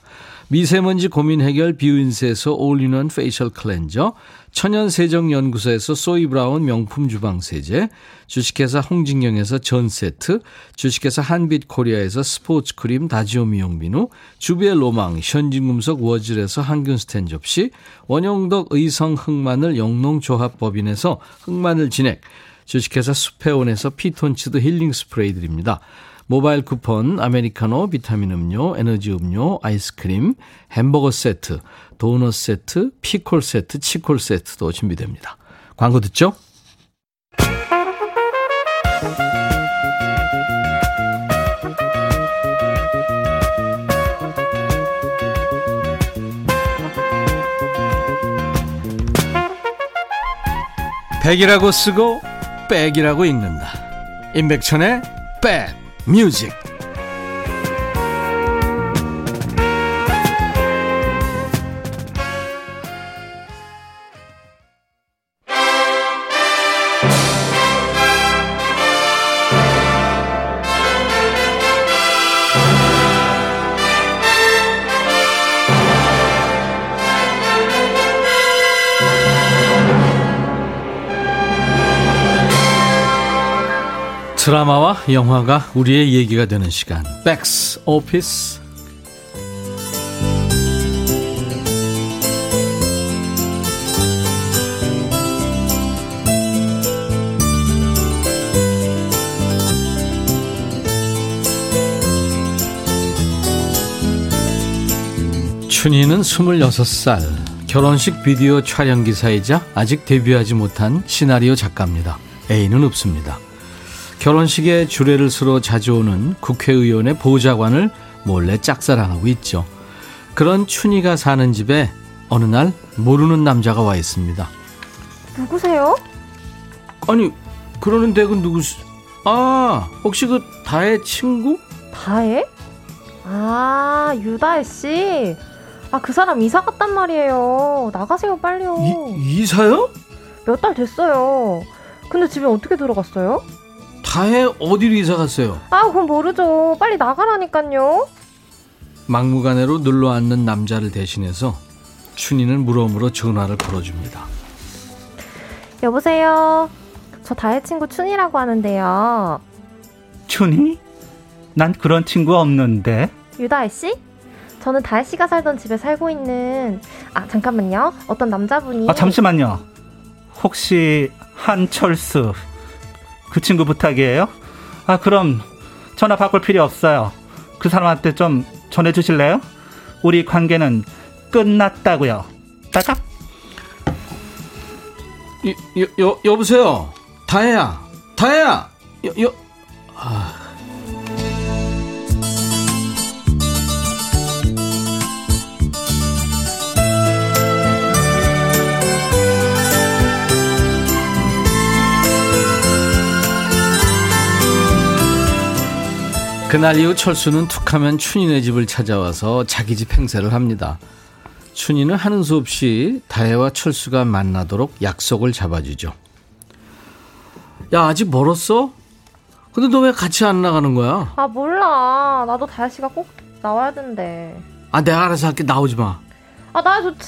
미세먼지 고민 해결 뷰인스에서 all-in-one facial cleanser, 천연세정연구소에서 소이브라운 명품 주방세제, 주식회사 홍진경에서 전세트, 주식회사 한빛코리아에서 스포츠크림 다지오 미용비누, 주비의 로망 현진금속 워즐에서 항균스텐 접시, 원형덕 의성 흑마늘 영농조합법인에서 흑마늘 진액, 주식회사 수페온에서 피톤치드 힐링 스프레이 드립니다. 모바일 쿠폰, 아메리카노, 비타민 음료, 에너지 음료, 아이스크림, 햄버거 세트, 도넛 세트, 피콜 세트, 치콜 세트도 준비됩니다. 광고 듣죠? 백이라고 쓰고 백이라고 읽는다. 임백천의 백 뮤 드라마와 영화가 우리의 얘기가 되는 시간. 백스 오피스. 춘희는 26살. 결혼식 비디오 촬영 기사이자 아직 데뷔하지 못한 시나리오 작가입니다. 애인은 없습니다. 결혼식에 주례를 서로 자주 오는 국회의원의 보좌관을 몰래 짝사랑하고 있죠. 그런 춘희가 사는 집에 어느 날 모르는 남자가 와 있습니다. 누구세요? 아니 그러는데 그 누구? 아 혹시 그 다혜 친구? 다혜? 아 유다혜 씨. 아 그 사람 이사 갔단 말이에요. 나가세요 빨리요. 이, 이사요? 몇 달 됐어요. 근데 집에 어떻게 들어갔어요? 다혜 어디로 이사 갔어요? 아 그건 모르죠. 빨리 나가라니까요. 막무가내로 눌러 앉는 남자를 대신해서 춘희는 물어물어 전화를 걸어줍니다. 여보세요. 저 다혜 친구 춘이라고 하는데요. 춘희? 난 그런 친구 없는데. 유다혜 씨? 저는 다혜 씨가 살던 집에 살고 있는 아 잠깐만요. 어떤 남자분이 아, 잠시만요. 혹시 한철수 그 친구 부탁이에요? 아, 그럼 전화 바꿀 필요 없어요. 그 사람한테 좀 전해 주실래요? 우리 관계는 끝났다고요. 여, 여, 여, 여보세요. 다혜야. 다혜야. 여, 여. 아. 그날 이후 철수는 툭하면 춘희네 집을 찾아와서 자기 집 행세를 합니다. 춘희는 하는 수 없이 다혜와 철수가 만나도록 약속을 잡아주죠. 야 아직 멀었어? 근데 너 왜 같이 안 나가는 거야? 아 몰라. 나도 다혜 씨가 꼭 나와야 된대. 아 내가 알아서 할게 나오지 마. 아 나야 좋지.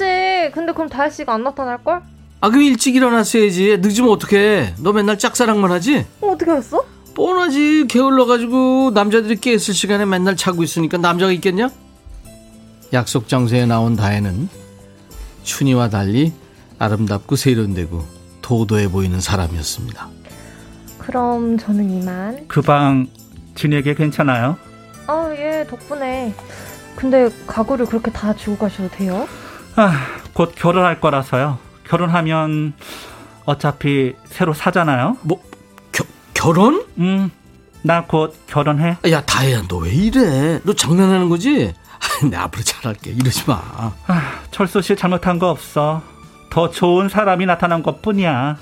근데 그럼 다혜 씨가 안 나타날 걸? 아 그럼 일찍 일어났어야지. 늦으면 어떡해. 너 맨날 짝사랑만 하지? 어, 어떻게 알았어? 뻔하지. 게을러가지고 남자들이 깨있을 시간에 맨날 자고 있으니까 남자가 있겠냐? 약속 장소에 나온 다혜는 춘희와 달리 아름답고 세련되고 도도해 보이는 사람이었습니다. 그럼 저는 이만. 그 방 진에게 괜찮아요? 아, 예, 덕분에. 근데 가구를 그렇게 다 주고 가셔도 돼요? 아, 곧 결혼할 거라서요. 결혼하면 어차피 새로 사잖아요. 뭐 겨, 결혼? 음, 나곧 결혼해. 야 다혜야 너 왜 이래? 너 장난하는 거지? 아, 내 앞으로 잘할게 이러지 마. 아, 철수 씨 잘못한 거 없어. 더 좋은 사람이 나타난 것 뿐이야.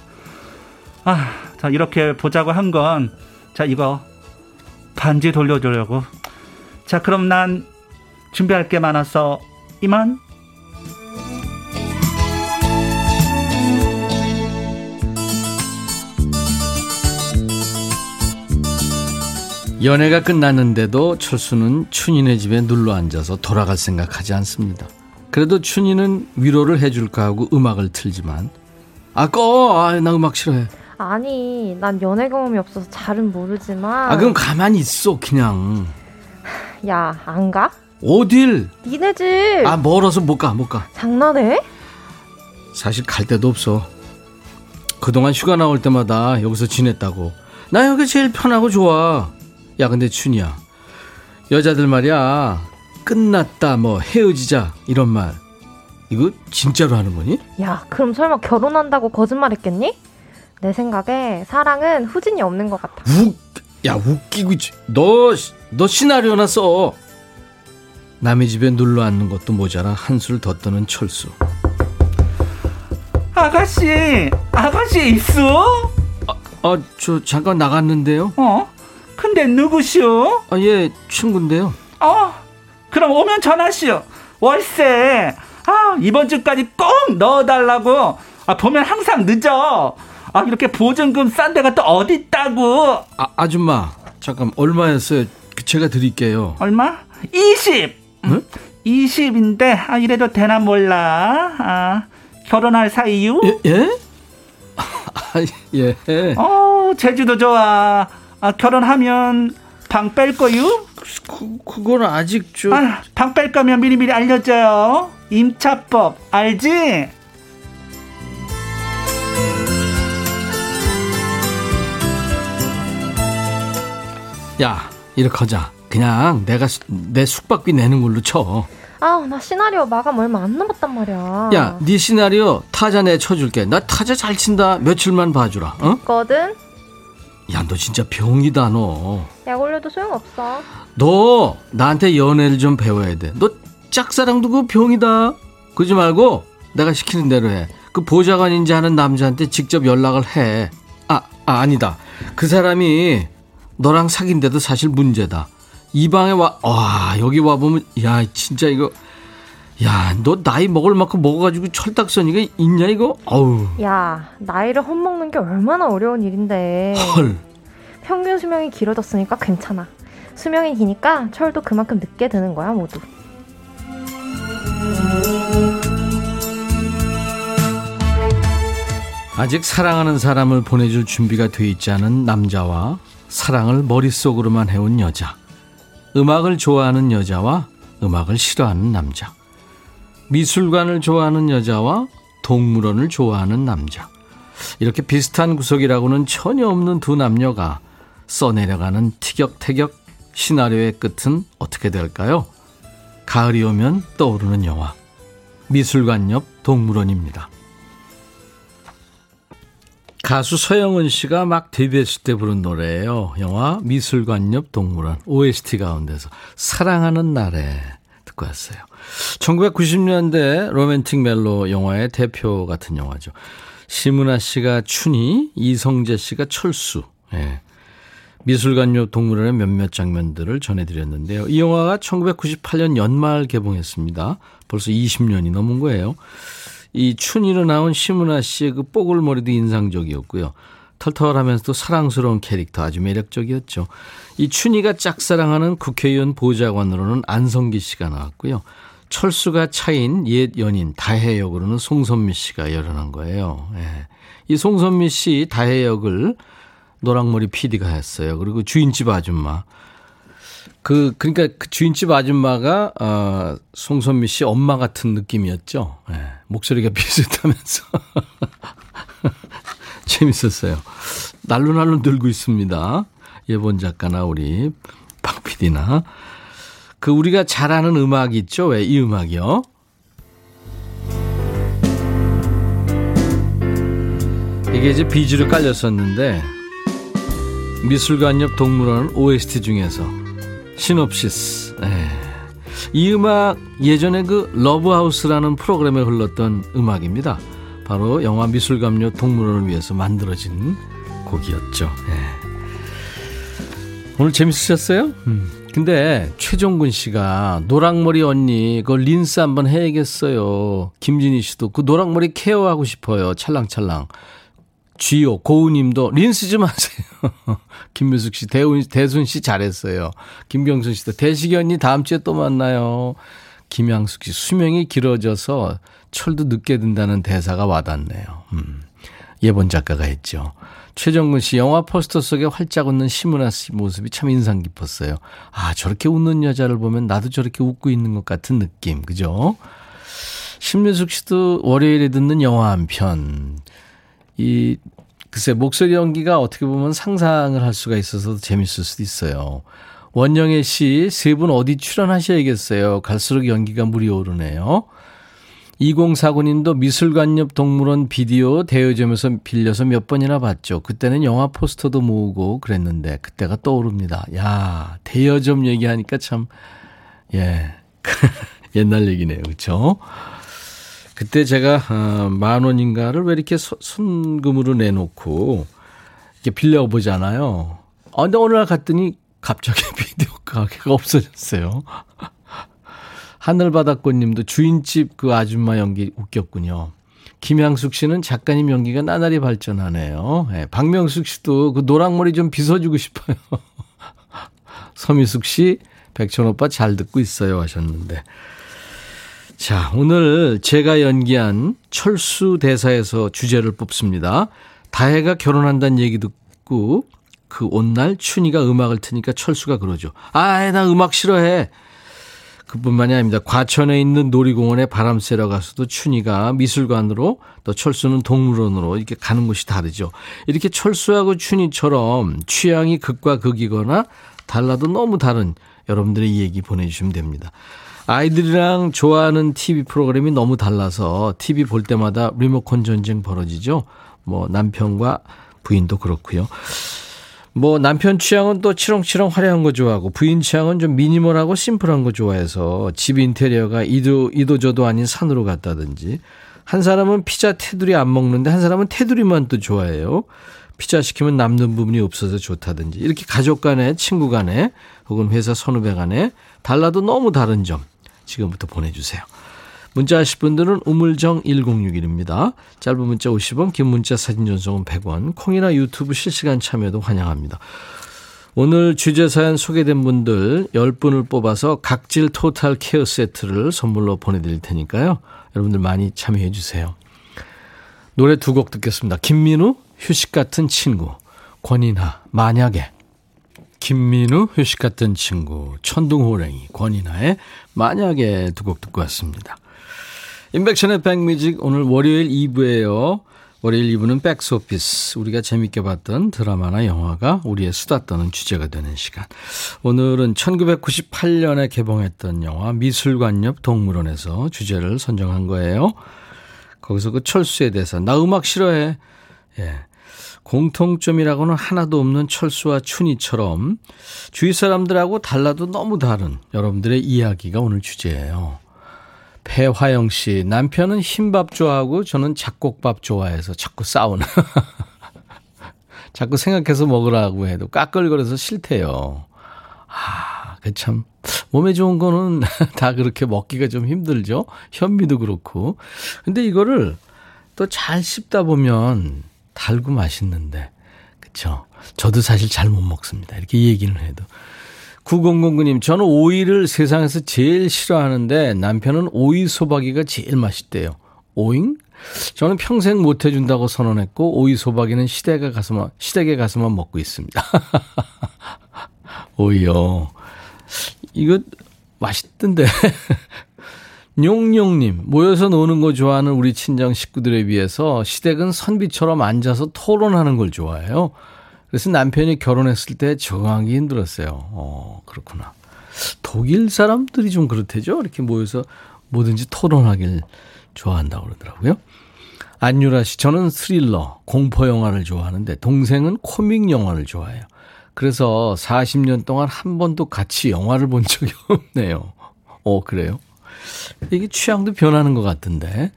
아, 자, 이렇게 보자고 한 건, 자, 이거, 반지 돌려주려고. 자, 그럼 난 준비할 게 많아서, 이만? 연애가 끝났는데도 철수는 춘이네 집에 눌러 앉아서 돌아갈 생각하지 않습니다. 그래도 춘이는 위로를 해줄까 하고 음악을 틀지만 아 꺼! 아, 나 음악 싫어해. 아니, 난 연애 경험이 없어서 잘은 모르지만. 아 그럼 가만히 있어 그냥. 야, 안 가? 어딜? 니네 집! 아 멀어서 못 가 못 가. 장난해? 사실 갈 데도 없어. 그동안 휴가 나올 때마다 여기서 지냈다고. 나 여기 제일 편하고 좋아. 야, 근데 춘이야. 여자들 말이야. 끝났다, 뭐, 헤어지자, 이런 말. 이거 진짜로 하는 거니? 야, 그럼 설마 결혼한다고 거짓말 했겠니? 내 생각에 사랑은 후진이 없는 것 같아. 웃, 야, 웃기고, 있지. 너, 너 시나리오나 써. 남의 집에 눌러 앉는 것도 모자라 한술 더 떠는 철수. 아가씨, 아가씨 있어? 아, 저, 잠깐 나갔는데요? 어? 근데 누구시오? 아, 예, 친구인데요. 어? 그럼 오면 전화시오. 월세. 아, 이번 주까지 꼭 넣어달라고. 아, 보면 항상 늦어. 아, 이렇게 보증금 싼 데가 또 어디 있다고. 아, 아줌마, 잠깐, 얼마였어요? 그 제가 드릴게요. 얼마? 20! 응? 20인데, 아, 이래도 되나 몰라. 아, 결혼할 사이유? 예? 예? 아, 예. 어, 제주도 좋아. 아, 결혼하면 방 뺄 거유? 그, 그건 아직 좀. 아, 방 뺄 거면 미리미리 알려줘요. 임차법, 알지? 야, 이렇게 하자. 그냥 내가 수- 내 숙박비 내는 걸로 쳐. 아, 나 시나리오 마감 얼마 안 남았단 말이야. 야, 네 시나리오 타자 내 쳐줄게. 나 타자 잘 친다. 며칠만 봐주라. 어? 거든 야, 너 진짜 병이다, 너. 약 올려도 소용없어. 너 나한테 연애를 좀 배워야 돼. 너 짝사랑도 그 병이다. 그러지 말고 내가 시키는 대로 해. 그 보좌관인지 하는 남자한테 직접 연락을 해. 아, 아 아니다. 그 사람이 너랑 사귄데도 사실 문제다. 이 방에 와, 와 여기 와 보면 야 진짜 이거 야 너 나이 먹을 만큼 먹어가지고 철딱서니가 있냐 이거? 어우 야, 나이를 헛먹는 게 얼마나 어려운 일인데. 헐. 평균 수명이 길어졌으니까 괜찮아. 수명이 기니까 철도 그만큼 늦게 드는 거야, 모두. 아직 사랑하는 사람을 보내줄 준비가 돼 있지 않은 남자와 사랑을 머릿속으로만 해온 여자. 음악을 좋아하는 여자와 음악을 싫어하는 남자. 미술관을 좋아하는 여자와 동물원을 좋아하는 남자. 이렇게 비슷한 구석이라고는 전혀 없는 두 남녀가 써내려가는 티격태격 시나리오의 끝은 어떻게 될까요? 가을이 오면 떠오르는 영화. 미술관 옆 동물원입니다. 가수 서영은 씨가 막 데뷔했을 때 부른 노래예요. 영화 미술관 옆 동물원 OST 가운데서 사랑하는 날에 듣고 왔어요. 1990년대 로맨틱 멜로 영화의 대표 같은 영화죠. 심은하 씨가 춘희, 이성재 씨가 철수. 예. 미술관 옆 동물원의 몇몇 장면들을 전해드렸는데요. 이 영화가 1998년 연말 개봉했습니다. 벌써 20년이 넘은 거예요. 이 춘이로 나온 심은하 씨의 그 뽀글머리도 인상적이었고요. 털털하면서도 사랑스러운 캐릭터 아주 매력적이었죠. 이 춘이가 짝사랑하는 국회의원 보좌관으로는 안성기 씨가 나왔고요. 철수가 차인 옛 연인 다혜 역으로는 송선미 씨가 열연한 거예요. 예. 이 송선미 씨 다혜 역을 노랑머리 PD가 했어요. 그리고 주인집 아줌마. 그 그러니까 그 주인집 아줌마가 어, 송선미 씨 엄마 같은 느낌이었죠. 예, 목소리가 비슷하면서 재밌었어요. 날로 날로 늘고 있습니다. 예본 작가나 우리 박 PD나. 그 우리가 잘 아는 음악 있죠? 왜 이 음악이요? 이게 이제 비주로 깔렸었는데 미술관 옆 동물원 OST 중에서 시놉시스. 네. 이 음악 예전에 그 러브하우스라는 프로그램에 흘렀던 음악입니다. 바로 영화 미술관 옆 동물원을 위해서 만들어진 곡이었죠. 네. 오늘 재밌으셨어요? 음. 근데 최종근 씨가 노랑머리 언니 그 린스 한번 해야겠어요. 김진희 씨도 그 노랑머리 케어하고 싶어요. 찰랑찰랑. 쥐요 고우님도 린스 좀 하세요. 김묘숙 씨, 대훈, 대순 씨 잘했어요. 김경순 씨도 대식이 언니 다음 주에 또 만나요. 김양숙 씨 수명이 길어져서 철도 늦게 든다는 대사가 와닿네요. 음. 예본 작가가 했죠. 최정근 씨 영화 포스터 속에 활짝 웃는 심은하 씨 모습이 참 인상 깊었어요. 아 저렇게 웃는 여자를 보면 나도 저렇게 웃고 있는 것 같은 느낌, 그죠? 심민숙 씨도 월요일에 듣는 영화 한 편. 이 글쎄 목소리 연기가 어떻게 보면 상상을 할 수가 있어서 재밌을 수도 있어요. 원영애 씨 세 분 어디 출연하셔야겠어요. 갈수록 연기가 물이 오르네요. 2049님도 미술관 옆 동물원 비디오 대여점에서 빌려서 몇 번이나 봤죠. 그때는 영화 포스터도 모으고 그랬는데 그때가 떠오릅니다. 야 대여점 얘기하니까 참 예. 옛날 얘기네요. 그렇죠? 그때 제가 어, 만 원인가를 왜 이렇게 순금으로 내놓고 이렇게 빌려보잖아요. 아, 근데 날 갔더니 갑자기 비디오 가게가 없어졌어요. 하늘바닷꽃님도 주인집 그 아줌마 연기 웃겼군요. 김양숙 씨는 작가님 연기가 나날이 발전하네요. 네, 박명숙 씨도 그 노랑머리 좀 빗어주고 싶어요. 서미숙 씨, 백천 오빠 잘 듣고 있어요 하셨는데. 자, 오늘 제가 연기한 철수 대사에서 주제를 뽑습니다. 다혜가 결혼한다는 얘기 듣고 그 온 날 춘희가 음악을 트니까 철수가 그러죠. 아, 나 음악 싫어해. 그뿐만이 아닙니다. 과천에 있는 놀이공원에 바람 쐬러 가서도 춘희가 미술관으로 또 철수는 동물원으로 이렇게 가는 곳이 다르죠. 이렇게 철수하고 춘희처럼 취향이 극과 극이거나 달라도 너무 다른 여러분들의 얘기 보내주시면 됩니다. 아이들이랑 좋아하는 TV 프로그램이 너무 달라서 TV 볼 때마다 리모컨 전쟁 벌어지죠. 뭐 남편과 부인도 그렇고요. 뭐 남편 취향은 또 치렁치렁 화려한 거 좋아하고 부인 취향은 좀 미니멀하고 심플한 거 좋아해서 집 인테리어가 이도 이도저도 아닌 산으로 갔다든지 한 사람은 피자 테두리 안 먹는데 한 사람은 테두리만 또 좋아해요. 피자 시키면 남는 부분이 없어서 좋다든지 이렇게 가족 간에 친구 간에 혹은 회사 선후배 간에 달라도 너무 다른 점 지금부터 보내주세요. 문자 하실 분들은 우물정 1061입니다. 짧은 문자 50원, 긴 문자 사진 전송은 100원, 콩이나 유튜브 실시간 참여도 환영합니다. 오늘 주제 사연 소개된 분들 10분을 뽑아서 각질 토탈 케어 세트를 선물로 보내드릴 테니까요. 여러분들 많이 참여해 주세요. 노래 두 곡 듣겠습니다. 김민우, 휴식 같은 친구, 권인하, 만약에. 김민우, 휴식 같은 친구, 천둥호랭이, 권인하의 만약에 두 곡 듣고 왔습니다. 인백션의 백뮤직 오늘 월요일 2부예요. 월요일 2부는 백스오피스. 우리가 재밌게 봤던 드라마나 영화가 우리의 수다 떠는 주제가 되는 시간. 오늘은 1998년에 개봉했던 영화 미술관 옆 동물원에서 주제를 선정한 거예요. 거기서 그 철수에 대해서 나 음악 싫어해. 예. 공통점이라고는 하나도 없는 철수와 춘희처럼 주위 사람들하고 달라도 너무 다른 여러분들의 이야기가 오늘 주제예요. 배화영 씨, 남편은 흰밥 좋아하고 저는 잡곡밥 좋아해서 자꾸 싸우는. 자꾸 생각해서 먹으라고 해도 까끌거려서 싫대요. 아, 그 참, 몸에 좋은 거는 다 그렇게 먹기가 좀 힘들죠? 현미도 그렇고. 근데 이거를 또 잘 씹다 보면 달고 맛있는데. 그쵸? 저도 사실 잘 못 먹습니다. 이렇게 얘기는 해도. 9009님, 저는 오이를 세상에서 제일 싫어하는데 남편은 오이 소박이가 제일 맛있대요. 오잉? 저는 평생 못 해준다고 선언했고 오이 소박이는 시댁에 가서만 시댁에 가서만 먹고 있습니다. 오이요. 이거 맛있던데. 용용님, 모여서 노는 거 좋아하는 우리 친정 식구들에 비해서 시댁은 선비처럼 앉아서 토론하는 걸 좋아해요. 그래서 남편이 결혼했을 때 적응하기 힘들었어요. 어, 그렇구나. 독일 사람들이 좀 그렇대죠. 이렇게 모여서 뭐든지 토론하길 좋아한다고 그러더라고요. 안유라 씨, 저는 스릴러, 공포 영화를 좋아하는데 동생은 코믹 영화를 좋아해요. 그래서 40년 동안 한 번도 같이 영화를 본 적이 없네요. 어, 그래요? 이게 취향도 변하는 것 같은데.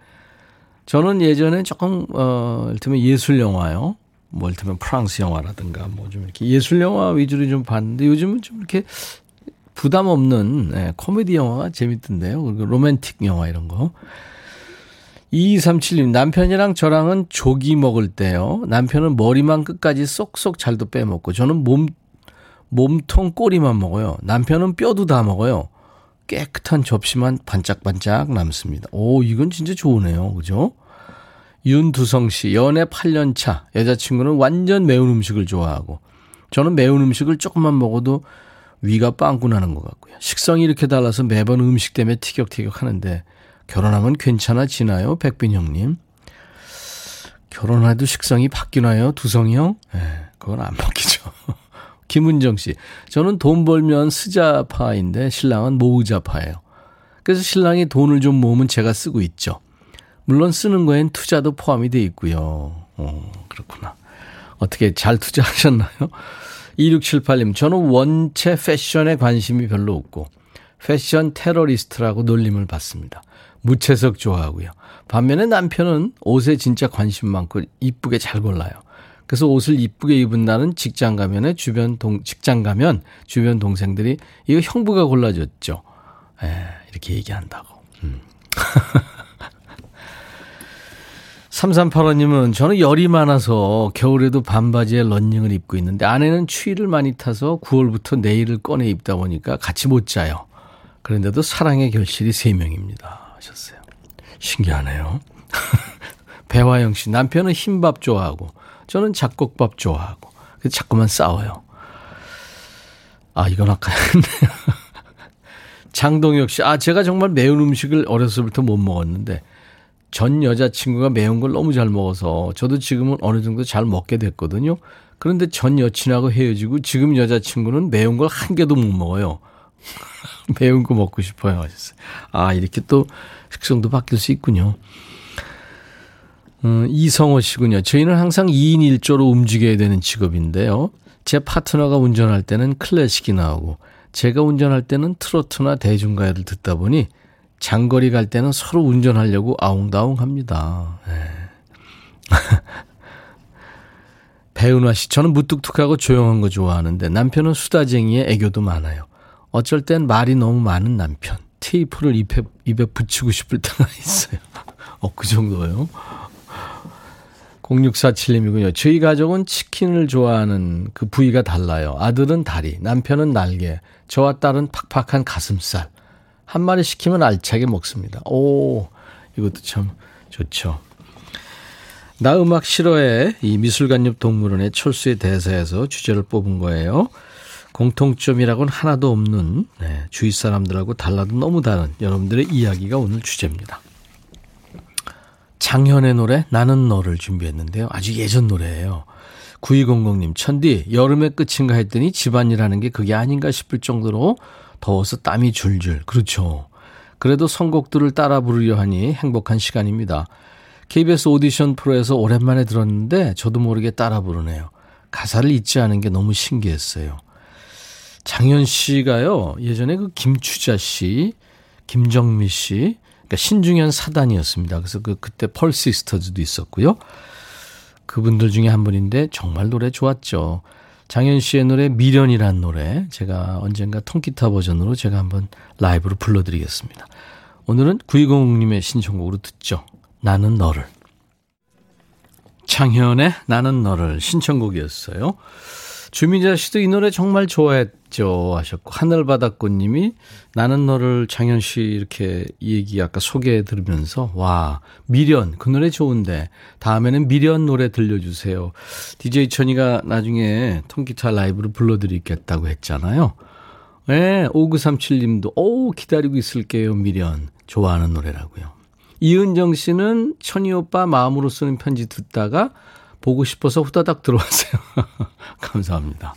저는 예전에 조금, 어, 이를테면 예술 영화요. 뭐, 이를테면 프랑스 영화라든가 뭐 좀 이렇게 예술 영화 위주로 좀 봤는데 요즘은 좀 이렇게 부담 없는 네, 코미디 영화가 재밌던데요. 그리고 로맨틱 영화 이런 거. 2237님, 남편이랑 저랑은 조기 먹을 때요. 남편은 머리만 끝까지 쏙쏙 잘도 빼먹고, 저는 몸, 몸통 꼬리만 먹어요. 남편은 뼈도 다 먹어요. 깨끗한 접시만 반짝반짝 남습니다. 오, 이건 진짜 좋으네요. 그죠? 윤두성 씨, 연애 8년 차. 여자친구는 완전 매운 음식을 좋아하고, 저는 매운 음식을 조금만 먹어도 위가 빵꾸 나는 것 같고요. 식성이 이렇게 달라서 매번 음식 때문에 티격태격 하는데, 결혼하면 괜찮아지나요? 백빈 형님. 결혼해도 식성이 바뀌나요? 두성이 형? 예, 그건 안 바뀌죠. 김은정 씨. 저는 돈 벌면 스자파인데 신랑은 모으자파예요. 그래서 신랑이 돈을 좀 모으면 제가 쓰고 있죠. 물론 쓰는 거엔 투자도 포함이 돼 있고요. 어, 그렇구나. 어떻게 잘 투자하셨나요? 2678님, 저는 원체 패션에 관심이 별로 없고, 패션 테러리스트라고 놀림을 받습니다. 무채석 좋아하고요. 반면에 남편은 옷에 진짜 관심 많고 이쁘게 잘 골라요. 그래서 옷을 이쁘게 입은 날은 직장 가면에 주변 동 직장 가면 주변 동생들이 이거 형부가 골라줬죠. 에, 이렇게 얘기한다고. 음. 3385님은 저는 열이 많아서 겨울에도 반바지에 런닝을 입고 있는데 아내는 추위를 많이 타서 9월부터 내일을 꺼내 입다 보니까 같이 못 자요. 그런데도 사랑의 결실이 3명입니다. 하셨어요. 신기하네요. 배화영 씨, 남편은 흰밥 좋아하고, 저는 잡곡밥 좋아하고, 그래서 자꾸만 싸워요. 아, 이건 아까 했네요. 장동혁 씨, 아, 제가 정말 매운 음식을 어렸을 때부터 못 먹었는데, 전 여자친구가 매운 걸 너무 잘 먹어서, 저도 지금은 어느 정도 잘 먹게 됐거든요. 그런데 전 여친하고 헤어지고, 지금 여자친구는 매운 걸 한 개도 못 먹어요. 매운 거 먹고 싶어요. 하셨어요. 아, 이렇게 또 식성도 바뀔 수 있군요. 음, 이성호 씨군요. 저희는 항상 2인 1조로 움직여야 되는 직업인데요. 제 파트너가 운전할 때는 클래식이 나오고, 제가 운전할 때는 트로트나 대중가요를 듣다 보니, 장거리 갈 때는 서로 운전하려고 아웅다웅 합니다. 네. 배은화 씨, 저는 무뚝뚝하고 조용한 거 좋아하는데 남편은 수다쟁이에 애교도 많아요. 어쩔 땐 말이 너무 많은 남편. 테이프를 입에, 입에 붙이고 싶을 때가 있어요. 어, 그 정도요? 0647님이군요. 저희 가족은 치킨을 좋아하는 그 부위가 달라요. 아들은 다리, 남편은 날개, 저와 딸은 팍팍한 가슴살. 한 마리 시키면 알차게 먹습니다. 오, 이것도 참 좋죠. 나 음악 싫어해 이 미술관옆 동물원의 철수의 대사에서 주제를 뽑은 거예요. 공통점이라고는 하나도 없는 네, 주위 사람들하고 달라도 너무 다른 여러분들의 이야기가 오늘 주제입니다. 장현의 노래 나는 너를 준비했는데요. 아주 예전 노래예요. 9200님 천디 여름의 끝인가 했더니 집안일하는 게 그게 아닌가 싶을 정도로 더워서 땀이 줄줄 그렇죠. 그래도 선곡들을 따라 부르려 하니 행복한 시간입니다. KBS 오디션 프로에서 오랜만에 들었는데 저도 모르게 따라 부르네요. 가사를 잊지 않은 게 너무 신기했어요. 장현 씨가요, 예전에 그 김추자 씨, 김정미 씨, 그러니까 신중현 사단이었습니다. 그래서 그, 그때 펄시스터즈도 있었고요. 그분들 중에 한 분인데 정말 노래 좋았죠. 장현 씨의 노래 미련이란 노래 제가 언젠가 통기타 버전으로 제가 한번 라이브로 불러드리겠습니다. 오늘은 9200님의 신청곡으로 듣죠. 나는 너를. 창현의 나는 너를 신청곡이었어요. 주민자 씨도 이 노래 정말 좋아했 죠 하셨고 하늘바닷꽃님이 나는 너를 장현 씨 이렇게 얘기 아까 소개 들으면서 와 미련 그 노래 좋은데 다음에는 미련 노래 들려주세요. DJ 천이가 나중에 통기타 라이브로 불러드리겠다고 했잖아요. 네, 5937님도 오 기다리고 있을게요 미련 좋아하는 노래라고요. 이은정 씨는 천이 오빠 마음으로 쓰는 편지 듣다가 보고 싶어서 후다닥 들어왔어요. 감사합니다.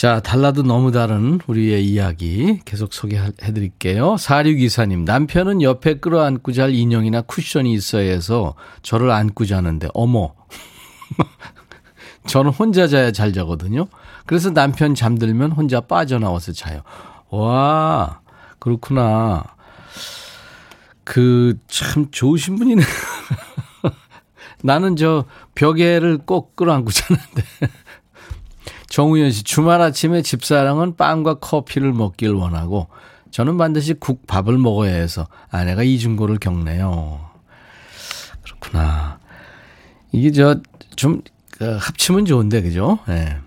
자, 달라도 너무 다른 우리의 이야기 계속 소개해 드릴게요. 4624님, 남편은 옆에 끌어안고 잘 인형이나 쿠션이 있어야 해서 저를 안고 자는데, 어머. 저는 혼자 자야 잘 자거든요. 그래서 남편 잠들면 혼자 빠져나와서 자요. 와, 그렇구나. 그, 참 좋으신 분이네. 나는 저 벽에를 꼭 끌어안고 자는데. 정우현 씨, 주말 아침에 집사랑은 빵과 커피를 먹길 원하고, 저는 반드시 국, 밥을 먹어야 해서 아내가 이중고를 겪네요. 그렇구나. 이게 저, 좀, 그 합치면 좋은데, 그죠? 예. 네.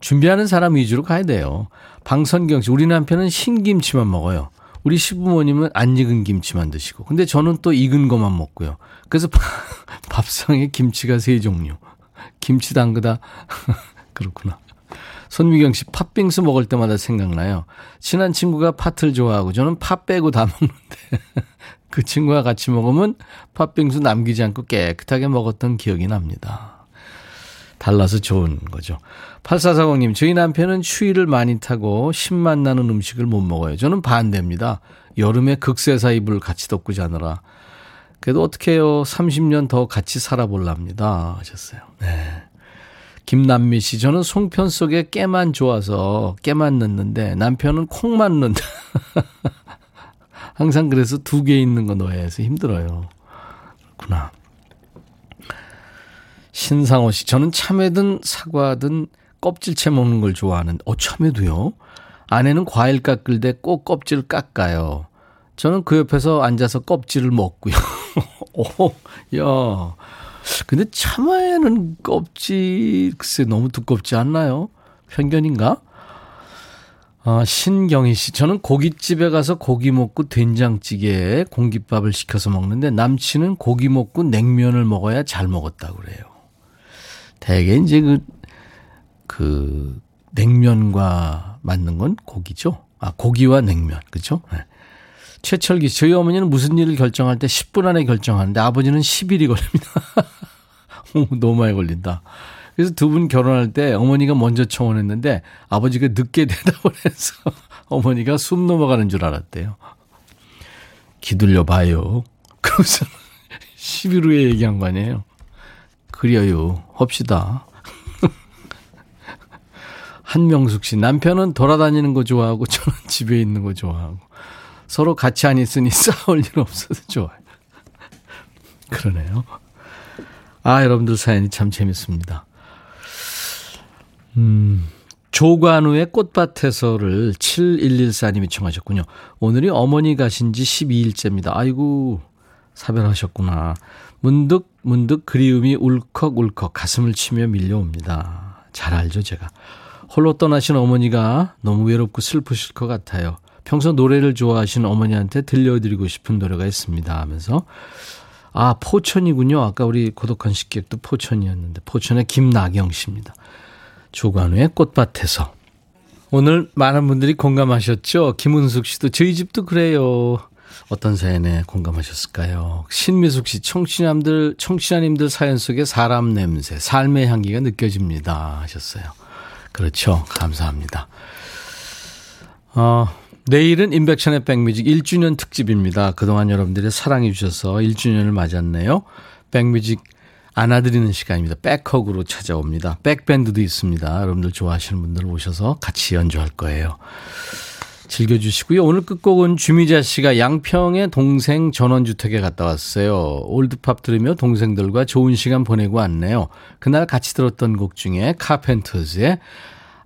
준비하는 사람 위주로 가야 돼요. 방선경 씨, 우리 남편은 신김치만 먹어요. 우리 시부모님은 안 익은 김치만 드시고. 근데 저는 또 익은 것만 먹고요. 그래서 밥상에 김치가 세 종류. 김치 담그다. 그렇구나. 손미경 씨, 팥빙수 먹을 때마다 생각나요. 친한 친구가 팥을 좋아하고 저는 팥 빼고 다 먹는데 그 친구와 같이 먹으면 팥빙수 남기지 않고 깨끗하게 먹었던 기억이 납니다. 달라서 좋은 거죠. 8440님, 저희 남편은 추위를 많이 타고 신맛 나는 음식을 못 먹어요. 저는 반대입니다. 여름에 극세사 이불 같이 덮고 자느라. 그래도 어떻게 해요? 30년 더 같이 살아볼랍니다. 하셨어요. 네. 김남미 씨, 저는 송편 속에 깨만 좋아서 깨만 넣는데 남편은 콩만 넣는다. 항상 그래서 두 개 있는 거 넣어야 해서 힘들어요. 그렇구나. 신상호 씨, 저는 참외든 사과든 껍질채 먹는 걸 좋아하는데, 어, 참외도요? 아내는 과일 깎을 때 꼭 껍질을 깎아요. 저는 그 옆에서 앉아서 껍질을 먹고요. 오, 야. 근데 참외는 껍질, 글쎄 너무 두껍지 않나요? 편견인가? 아, 신경희 씨. 저는 고깃집에 가서 고기 먹고 된장찌개에 공깃밥을 시켜서 먹는데 남친은 고기 먹고 냉면을 먹어야 잘 먹었다고 그래요. 대개 이제 그, 그, 냉면과 맞는 건 고기죠. 아, 고기와 냉면. 그죠? 네. 최철기 씨, 저희 어머니는 무슨 일을 결정할 때 10분 안에 결정하는데 아버지는 10일이 걸립니다. 너무 많이 걸린다. 그래서 두 분 결혼할 때 어머니가 먼저 청혼했는데 아버지가 늦게 대답을 해서 어머니가 숨 넘어가는 줄 알았대요. 기둘려 봐요. 그래서 10일 후에 얘기한 거 아니에요. 그래요. 합시다. 한명숙 씨, 남편은 돌아다니는 거 좋아하고 저는 집에 있는 거 좋아하고 서로 같이 안 있으니 싸울 일 없어서 좋아요. 그러네요. 아, 여러분들 사연이 참 재밌습니다. 음, 조관우의 꽃밭에서를 7114님이 청하셨군요. 오늘이 어머니 가신 지 12일째입니다. 아이고, 사별하셨구나. 문득 문득 그리움이 울컥울컥 가슴을 치며 밀려옵니다. 잘 알죠, 제가. 홀로 떠나신 어머니가 너무 외롭고 슬프실 것 같아요. 평소 노래를 좋아하시는 어머니한테 들려드리고 싶은 노래가 있습니다 하면서 아 포천이군요. 아까 우리 고독한 식객도 포천이었는데 포천의 김나경 씨입니다. 조관우의 꽃밭에서 오늘 많은 분들이 공감하셨죠. 김은숙 씨도 저희 집도 그래요. 어떤 사연에 공감하셨을까요? 신미숙 씨, 청취자님들, 청취자님들 사연 속에 사람 냄새, 삶의 향기가 느껴집니다. 하셨어요. 그렇죠. 감사합니다. 어, 내일은 임백천의 백뮤직 1주년 특집입니다. 그동안 여러분들이 사랑해 주셔서 1주년을 맞았네요. 백뮤직 안아드리는 시간입니다. 백허그로 찾아옵니다. 백밴드도 있습니다. 여러분들 좋아하시는 분들 오셔서 같이 연주할 거예요. 즐겨주시고요. 오늘 끝곡은 주미자 씨가 양평의 동생 전원주택에 갔다 왔어요. 올드팝 들으며 동생들과 좋은 시간 보내고 왔네요. 그날 같이 들었던 곡 중에 카펜터즈의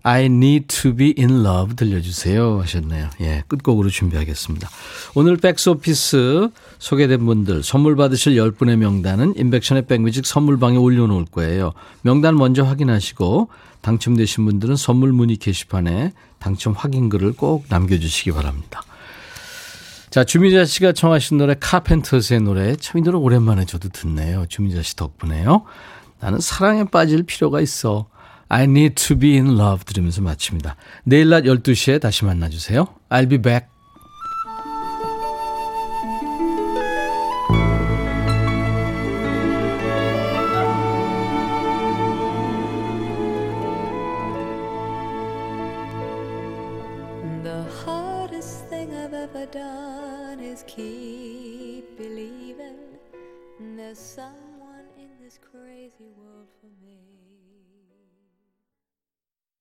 I need to be in love 들려주세요 하셨네요. 예, 끝곡으로 준비하겠습니다. 오늘 백스오피스 소개된 분들 선물 받으실 10분의 명단은 인백션의 백뮤직 선물방에 올려놓을 거예요. 명단 먼저 확인하시고 당첨되신 분들은 선물 문의 게시판에 당첨 확인글을 꼭 남겨주시기 바랍니다. 자, 주미자 씨가 청하신 노래 카펜터스의 노래 참 이 노래 오랜만에 저도 듣네요. 주미자 씨 덕분에요. 나는 사랑에 빠질 필요가 있어. I need to be in love 들으면서 마칩니다. 내일 낮 12시에 다시 만나주세요. I'll be back.